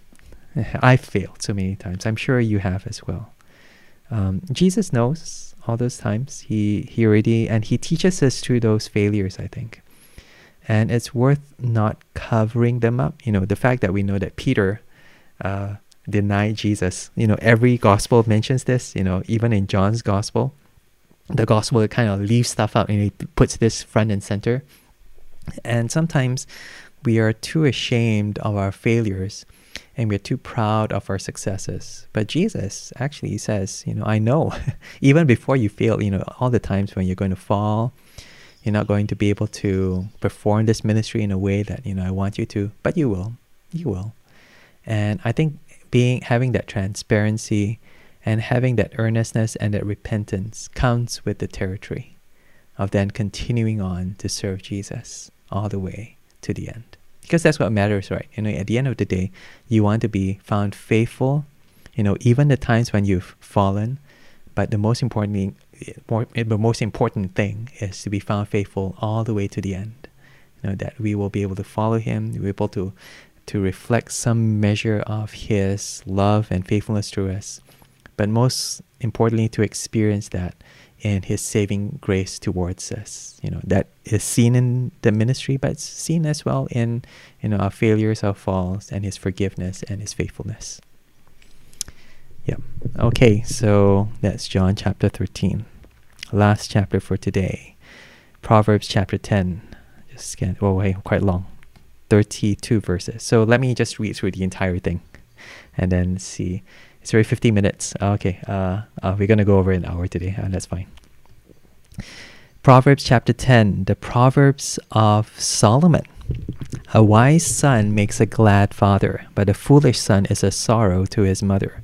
I've failed so many times. I'm sure you have as well. Um, Jesus knows all those times. He he already and he teaches us through those failures. I think, and it's worth not covering them up. You know, the fact that we know that Peter. Uh, denied Jesus. You know, every gospel mentions this, you know, even in John's gospel, the gospel kind of leaves stuff out and it puts this front and center. And sometimes we are too ashamed of our failures and we're too proud of our successes. But Jesus actually says, you know, I know, even before you fail, you know, all the times when you're going to fall, you're not going to be able to perform this ministry in a way that, you know, I want you to, but you will. You will. And I think being having that transparency and having that earnestness and that repentance comes with the territory of then continuing on to serve Jesus all the way to the end. Because that's what matters, right? You know, at the end of the day, you want to be found faithful, you know, even the times when you've fallen. But the most important, more, the most important thing is to be found faithful all the way to the end. You know, that we will be able to follow Him, we're able to to reflect some measure of His love and faithfulness to us but most importantly to experience that in his saving grace towards us you know that is seen in the ministry but it's seen as well in you know our failures our falls and his forgiveness and his faithfulness. Yeah okay so that's john chapter 13 last chapter for today. Proverbs chapter 10 just scan oh wait quite long. 32 verses. So let me just read through the entire thing and then see it's already 50 minutes. Ah, okay, uh, uh, we're going to go over an hour today. and that's fine. Proverbs chapter 10, the Proverbs of Solomon. A wise son makes a glad father, but a foolish son is a sorrow to his mother.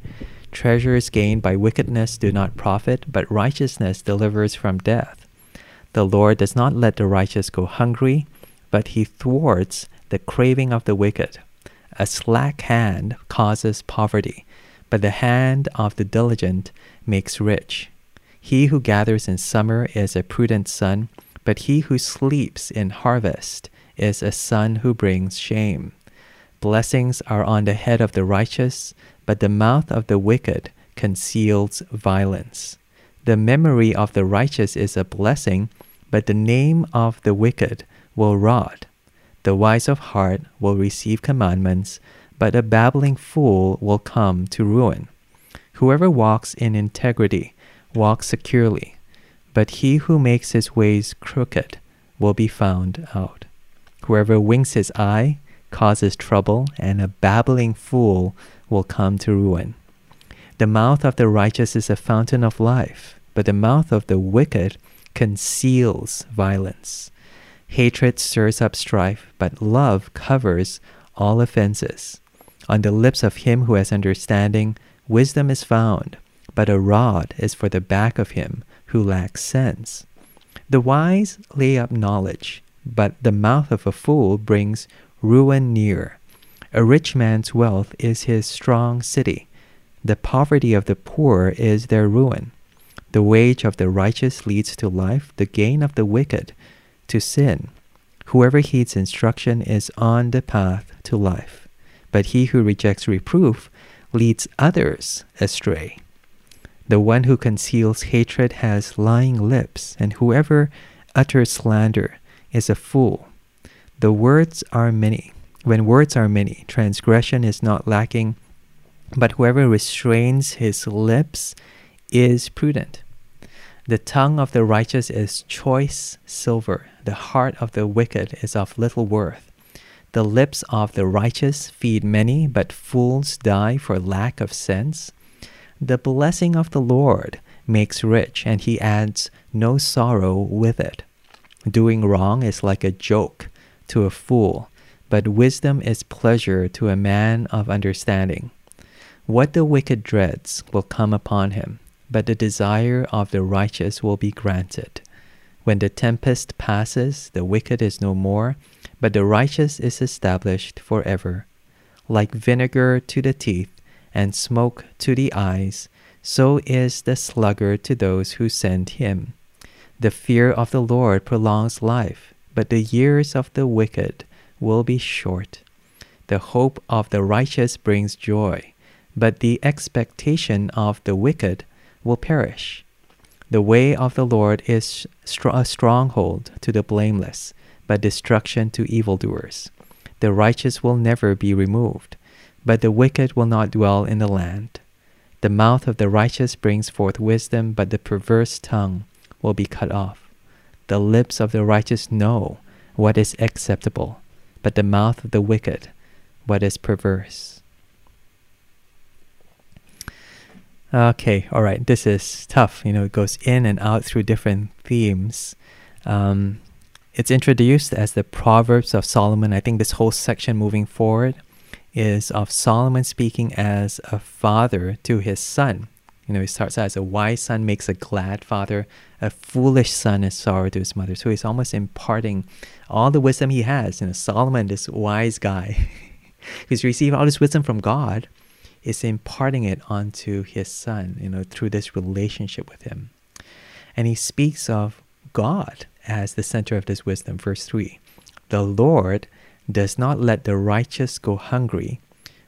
Treasures gained by wickedness do not profit, but righteousness delivers from death. The Lord does not let the righteous go hungry, but he thwarts the craving of the wicked. A slack hand causes poverty, but the hand of the diligent makes rich. He who gathers in summer is a prudent son, but he who sleeps in harvest is a son who brings shame. Blessings are on the head of the righteous, but the mouth of the wicked conceals violence. The memory of the righteous is a blessing, but the name of the wicked will rot. The wise of heart will receive commandments, but a babbling fool will come to ruin. Whoever walks in integrity walks securely, but he who makes his ways crooked will be found out. Whoever winks his eye causes trouble, and a babbling fool will come to ruin. The mouth of the righteous is a fountain of life, but the mouth of the wicked conceals violence. Hatred stirs up strife, but love covers all offenses. On the lips of him who has understanding, wisdom is found, but a rod is for the back of him who lacks sense. The wise lay up knowledge, but the mouth of a fool brings ruin near. A rich man's wealth is his strong city. The poverty of the poor is their ruin. The wage of the righteous leads to life, the gain of the wicked to sin. Whoever heeds instruction is on the path to life, but he who rejects reproof leads others astray. The one who conceals hatred has lying lips, and whoever utters slander is a fool. The words are many. When words are many, transgression is not lacking, but whoever restrains his lips is prudent. The tongue of the righteous is choice silver, the heart of the wicked is of little worth. The lips of the righteous feed many, but fools die for lack of sense. The blessing of the Lord makes rich, and he adds no sorrow with it. Doing wrong is like a joke to a fool, but wisdom is pleasure to a man of understanding. What the wicked dreads will come upon him, but the desire of the righteous will be granted. When the tempest passes, the wicked is no more, but the righteous is established forever. Like vinegar to the teeth, and smoke to the eyes, so is the sluggard to those who send him. The fear of the Lord prolongs life, but the years of the wicked will be short. The hope of the righteous brings joy, but the expectation of the wicked will perish. The way of the Lord is a stronghold to the blameless, but destruction to evildoers. The righteous will never be removed, but the wicked will not dwell in the land. The mouth of the righteous brings forth wisdom, but the perverse tongue will be cut off. The lips of the righteous know what is acceptable, but the mouth of the wicked what is perverse. Okay, all right, this is tough. You know, it goes in and out through different themes. Um, it's introduced as the Proverbs of Solomon. I think this whole section moving forward is of Solomon speaking as a father to his son. You know, he starts as a wise son makes a glad father, a foolish son is sorrow to his mother. So he's almost imparting all the wisdom he has. You know, Solomon, this wise guy, who's received all this wisdom from God, is imparting it onto his son, you know, through this relationship with him. And he speaks of God as the center of this wisdom. Verse 3 The Lord does not let the righteous go hungry,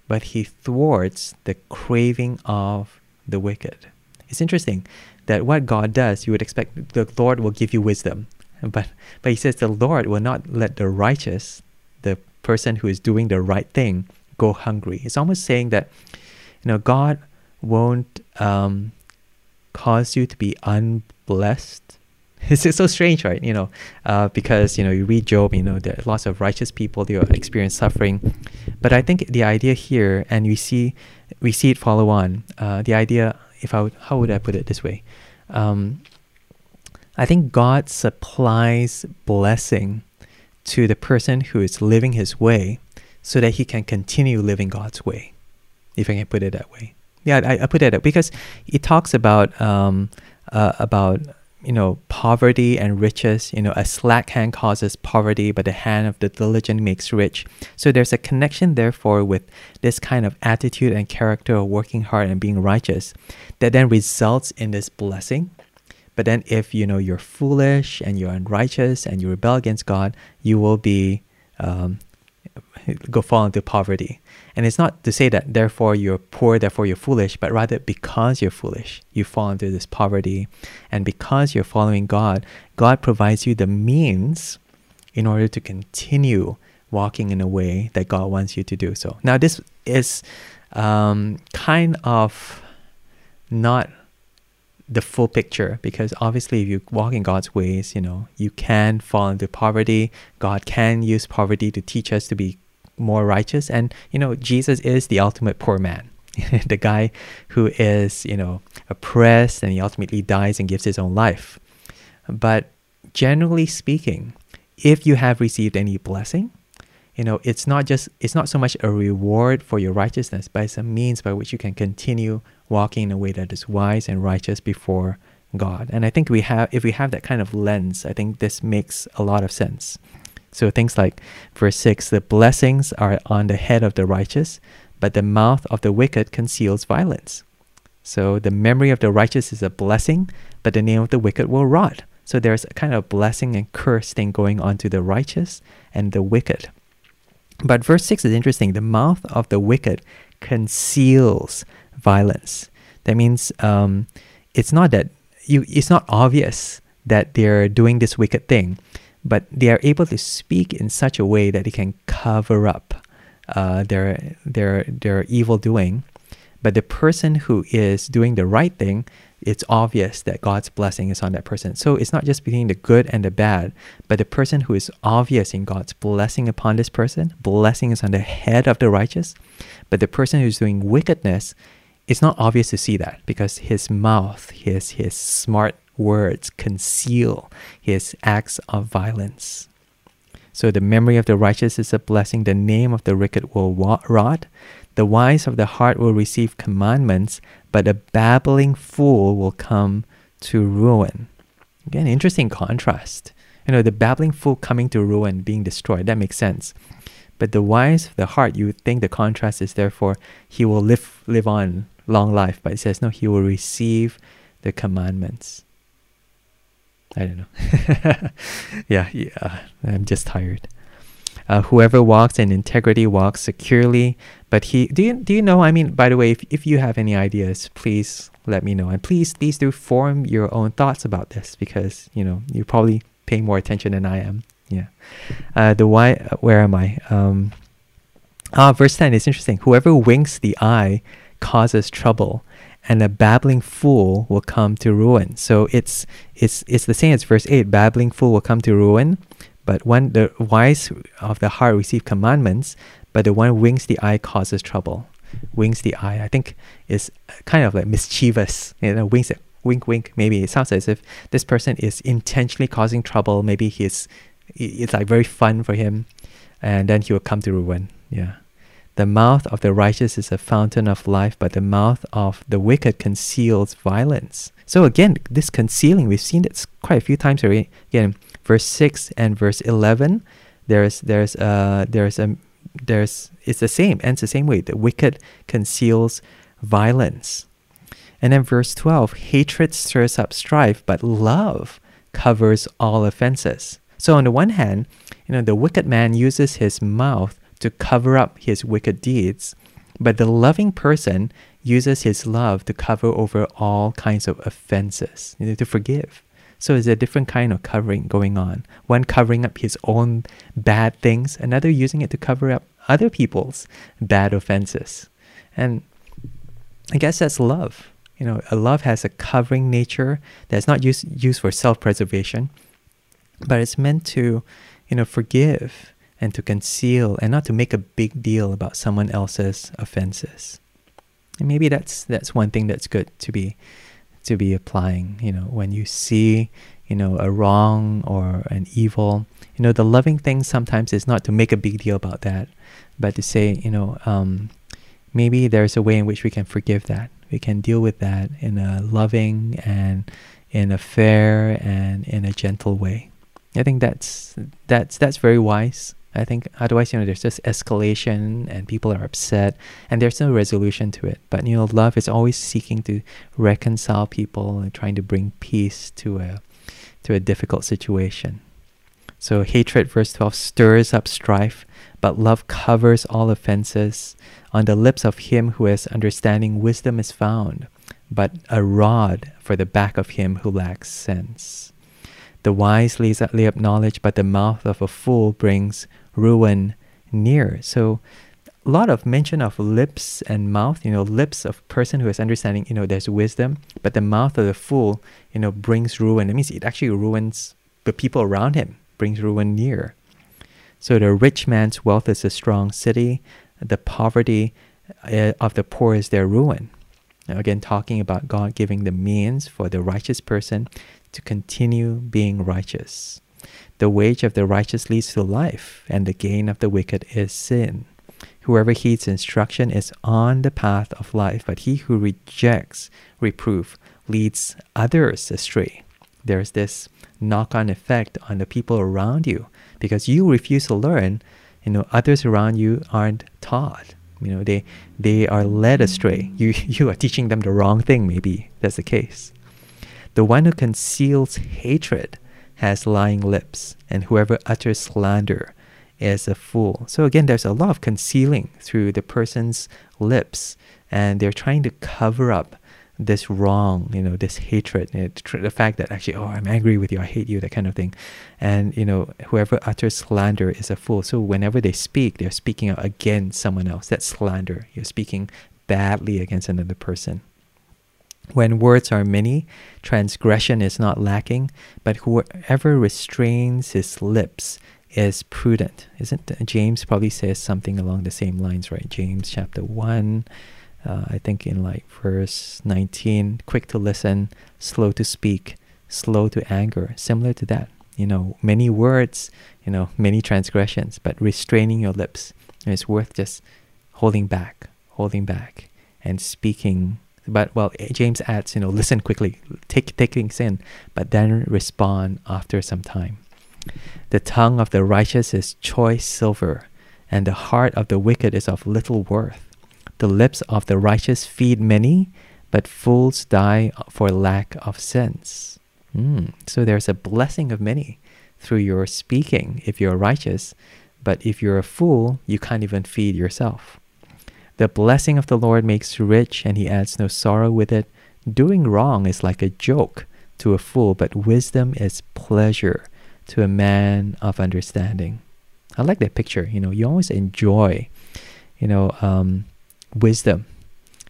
but he thwarts the craving of the wicked. It's interesting that what God does, you would expect the Lord will give you wisdom. But, but he says the Lord will not let the righteous, the person who is doing the right thing, go hungry. It's almost saying that, you know, God won't um, cause you to be unblessed it's, it's so strange, right? You know, uh, because you know you read Job, you know there are lots of righteous people they experience suffering, but I think the idea here, and we see we see it follow on. Uh, the idea, if I would, how would I put it this way? Um, I think God supplies blessing to the person who is living His way, so that he can continue living God's way, if I can put it that way. Yeah, I, I put it that because it talks about um, uh, about you know, poverty and riches. You know, a slack hand causes poverty, but the hand of the diligent makes rich. So there's a connection, therefore, with this kind of attitude and character of working hard and being righteous that then results in this blessing. But then, if you know you're foolish and you're unrighteous and you rebel against God, you will be um, go fall into poverty. And it's not to say that therefore you're poor, therefore you're foolish, but rather because you're foolish, you fall into this poverty. And because you're following God, God provides you the means in order to continue walking in a way that God wants you to do so. Now, this is um, kind of not the full picture because obviously if you walk in God's ways, you know, you can fall into poverty. God can use poverty to teach us to be more righteous. And, you know, Jesus is the ultimate poor man. the guy who is, you know, oppressed and he ultimately dies and gives his own life. But generally speaking, if you have received any blessing, you know, it's not just it's not so much a reward for your righteousness, but it's a means by which you can continue walking in a way that is wise and righteous before God. And I think we have if we have that kind of lens, I think this makes a lot of sense. So things like verse 6 the blessings are on the head of the righteous, but the mouth of the wicked conceals violence. So the memory of the righteous is a blessing, but the name of the wicked will rot. So there's a kind of blessing and curse thing going on to the righteous and the wicked. But verse 6 is interesting. The mouth of the wicked conceals violence. That means um, it's not that you it's not obvious that they're doing this wicked thing, but they are able to speak in such a way that they can cover up uh, their their their evil doing. But the person who is doing the right thing, it's obvious that God's blessing is on that person. So it's not just between the good and the bad, but the person who is obvious in God's blessing upon this person, blessing is on the head of the righteous. But the person who's doing wickedness, it's not obvious to see that because his mouth, his his smart words conceal his acts of violence. So the memory of the righteous is a blessing, the name of the wicked will rot. The wise of the heart will receive commandments, but a babbling fool will come to ruin. Again, interesting contrast. You know, the babbling fool coming to ruin, being destroyed, that makes sense. But the wise of the heart, you would think the contrast is therefore he will live live on long life, but it says no, he will receive the commandments. I don't know. yeah, yeah, I'm just tired. Uh, whoever walks in integrity walks securely. But he, do you do you know? I mean, by the way, if if you have any ideas, please let me know, and please please do form your own thoughts about this because you know you're probably paying more attention than I am. Yeah. Uh, the why? Uh, where am I? Um, ah, verse ten is interesting. Whoever winks the eye causes trouble, and a babbling fool will come to ruin. So it's it's it's the same as verse eight. Babbling fool will come to ruin, but when the wise of the heart receive commandments, but the one winks the eye causes trouble. Winks the eye, I think, is kind of like mischievous. You know, winks it, wink, wink. Maybe it sounds as if this person is intentionally causing trouble. Maybe he's it's like very fun for him, and then he will come to ruin. Yeah. The mouth of the righteous is a fountain of life, but the mouth of the wicked conceals violence. So again, this concealing, we've seen it quite a few times already. Again, verse six and verse eleven, there's there's uh there's a there's it's the same, ends the same way. The wicked conceals violence. And then verse 12, hatred stirs up strife, but love covers all offenses. So on the one hand, you know, the wicked man uses his mouth to cover up his wicked deeds, but the loving person uses his love to cover over all kinds of offenses, you know, to forgive. So it's a different kind of covering going on. One covering up his own bad things, another using it to cover up other people's bad offenses. And I guess that's love. You know, a love has a covering nature that's not used used for self-preservation, but it's meant to, you know, forgive and to conceal and not to make a big deal about someone else's offenses. And maybe that's that's one thing that's good to be to be applying, you know, when you see, you know, a wrong or an evil, you know, the loving thing sometimes is not to make a big deal about that, but to say, you know, um, maybe there's a way in which we can forgive that. We can deal with that in a loving and in a fair and in a gentle way. I think that's that's that's very wise. I think otherwise, you know, there's just escalation and people are upset and there's no resolution to it. But, you know, love is always seeking to reconcile people and trying to bring peace to a, to a difficult situation. So hatred, verse 12, stirs up strife, but love covers all offenses. On the lips of him who has understanding, wisdom is found, but a rod for the back of him who lacks sense. The wise lay up knowledge, but the mouth of a fool brings ruin near. So a lot of mention of lips and mouth, you know, lips of person who is understanding, you know, there's wisdom, but the mouth of the fool, you know, brings ruin. It means it actually ruins the people around him, brings ruin near. So the rich man's wealth is a strong city, the poverty uh, of the poor is their ruin. Now, again, talking about God giving the means for the righteous person to continue being righteous. The wage of the righteous leads to life, and the gain of the wicked is sin. Whoever heeds instruction is on the path of life, but he who rejects reproof leads others astray. There's this knock on effect on the people around you because you refuse to learn, you know, others around you aren't taught. You know, they they are led astray. You you are teaching them the wrong thing, maybe. That's the case. The one who conceals hatred has lying lips, and whoever utters slander is a fool. So again, there's a lot of concealing through the person's lips, and they're trying to cover up this wrong, you know, this hatred, the fact that actually, oh, I'm angry with you, I hate you, that kind of thing. And, you know, whoever utters slander is a fool. So whenever they speak, they're speaking out against someone else. That's slander. You're speaking badly against another person. When words are many, transgression is not lacking, but whoever restrains his lips is prudent. Isn't James probably says something along the same lines, right? James chapter 1, uh, I think in like verse 19, quick to listen, slow to speak, slow to anger, similar to that. You know, many words, you know, many transgressions, but restraining your lips. it's worth just holding back, holding back, and speaking but well, James adds, you know, listen quickly, take take things in, but then respond after some time. The tongue of the righteous is choice silver, and the heart of the wicked is of little worth. The lips of the righteous feed many, but fools die for lack of sense. Mm. So there's a blessing of many through your speaking if you're righteous, but if you're a fool, you can't even feed yourself. The blessing of the Lord makes rich, and he adds no sorrow with it. Doing wrong is like a joke to a fool, but wisdom is pleasure to a man of understanding. I like that picture. You know, you always enjoy, you know, um, wisdom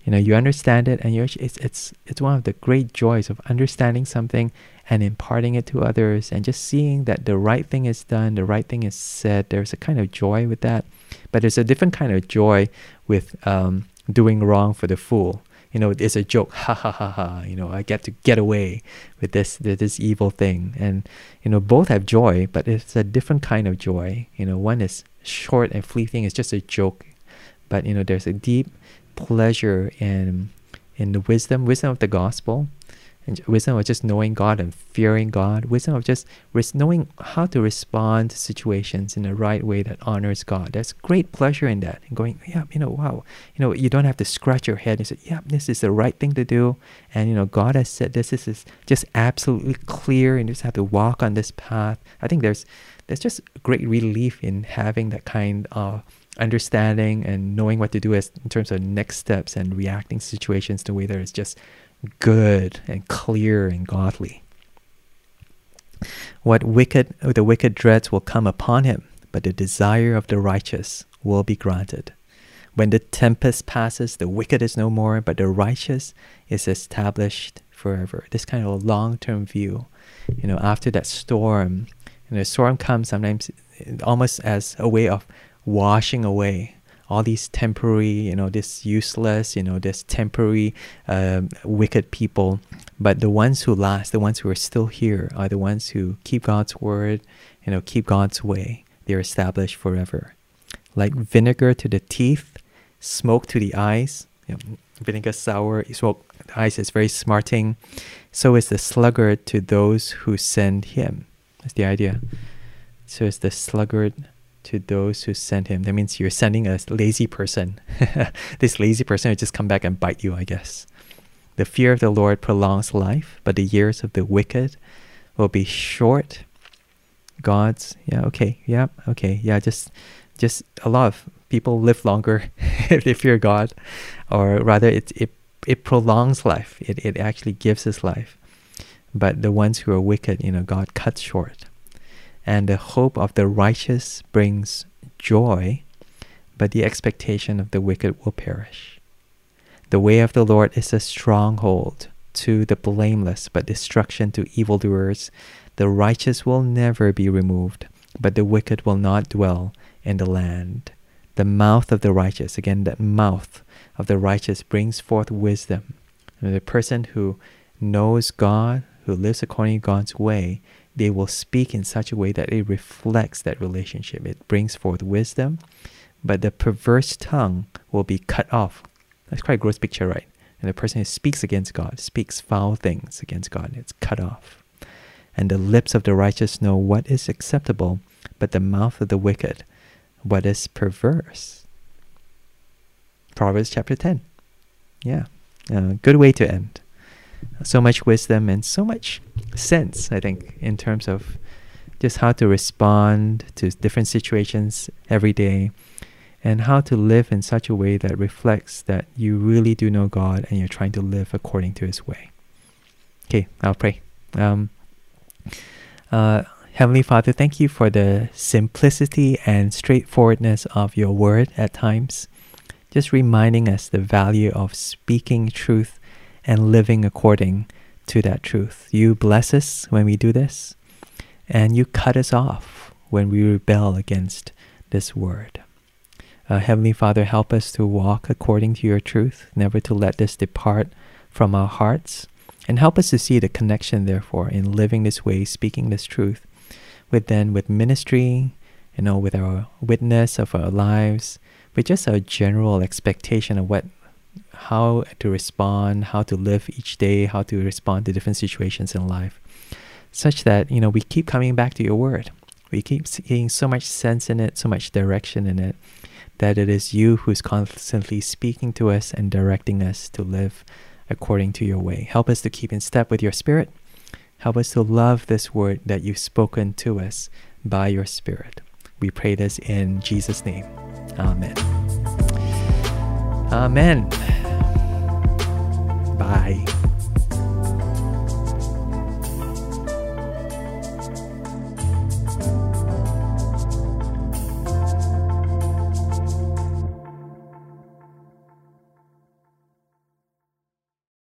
you know you understand it and you're it's it's it's one of the great joys of understanding something and imparting it to others and just seeing that the right thing is done the right thing is said there's a kind of joy with that but there's a different kind of joy with um, doing wrong for the fool. You know it's a joke. Ha ha ha ha. You know i get to get away with this this evil thing. And you know both have joy but it's a different kind of joy. You know one is short and fleeting. It's just a joke. But you know there's a deep pleasure in in the wisdom, wisdom of the gospel, and wisdom of just knowing God and fearing God, wisdom of just knowing how to respond to situations in the right way that honors God. There's great pleasure in that. And going, yeah, you know, wow, you know, you don't have to scratch your head and say, yeah, this is the right thing to do. And, you know, God has said this, this is just absolutely clear and you just have to walk on this path. I think there's, there's just great relief in having that kind of understanding and knowing what to do as in terms of next steps and reacting situations the way that is just good and clear and godly. What wicked the wicked dreads will come upon him, but the desire of the righteous will be granted. When the tempest passes, the wicked is no more, but the righteous is established forever. This kind of a long-term view, you know, after that storm, and the storm comes sometimes almost as a way of washing away all these temporary, you know, this useless, you know, this temporary um, wicked people. But the ones who last, the ones who are still here, are the ones who keep God's word, you know, keep God's way. They're established forever. Like vinegar to the teeth, smoke to the eyes. You know, vinegar sour, smoke the eyes is very smarting. So is the sluggard to those who send him. That's the idea. So is the sluggard to those who send him. That means you're sending a lazy person. this lazy person will just come back and bite you, I guess. The fear of the Lord prolongs life, but the years of the wicked will be short. God's yeah okay yeah okay yeah just just a lot of people live longer if they fear God, or rather it it it prolongs life. It it actually gives us life. But the ones who are wicked, you know, God cuts short. And the hope of the righteous brings joy, but the expectation of the wicked will perish. The way of the Lord is a stronghold to the blameless, but destruction to evildoers. The righteous will never be removed, but the wicked will not dwell in the land. The mouth of the righteous, again, that mouth of the righteous brings forth wisdom. And the person who knows God, who lives according to God's way, they will speak in such a way that it reflects that relationship. It brings forth wisdom, but the perverse tongue will be cut off. That's quite a gross picture, right? And the person who speaks against God, speaks foul things against God, it's cut off. And the lips of the righteous know what is acceptable, but the mouth of the wicked what is perverse. Proverbs chapter 10. Yeah, uh, good way to end. So much wisdom and so much sense, I think, in terms of just how to respond to different situations every day and how to live in such a way that reflects that you really do know God and you're trying to live according to His way. Okay, I'll pray. Um, uh, Heavenly Father, thank you for the simplicity and straightforwardness of your word at times, just reminding us the value of speaking truth and living according to that truth. You bless us when we do this, and you cut us off when we rebel against this word. Uh, Heavenly Father, help us to walk according to your truth, never to let this depart from our hearts, and help us to see the connection, therefore, in living this way, speaking this truth with then with ministry, you know, with our witness of our lives, with just our general expectation of what how to respond, how to live each day, how to respond to different situations in life, such that you know we keep coming back to your word. We keep seeing so much sense in it, so much direction in it, that it is you who's constantly speaking to us and directing us to live according to your way. Help us to keep in step with your spirit Help us to love this word that you've spoken to us by your Spirit. We pray this in Jesus' name. Amen. Amen. Bye.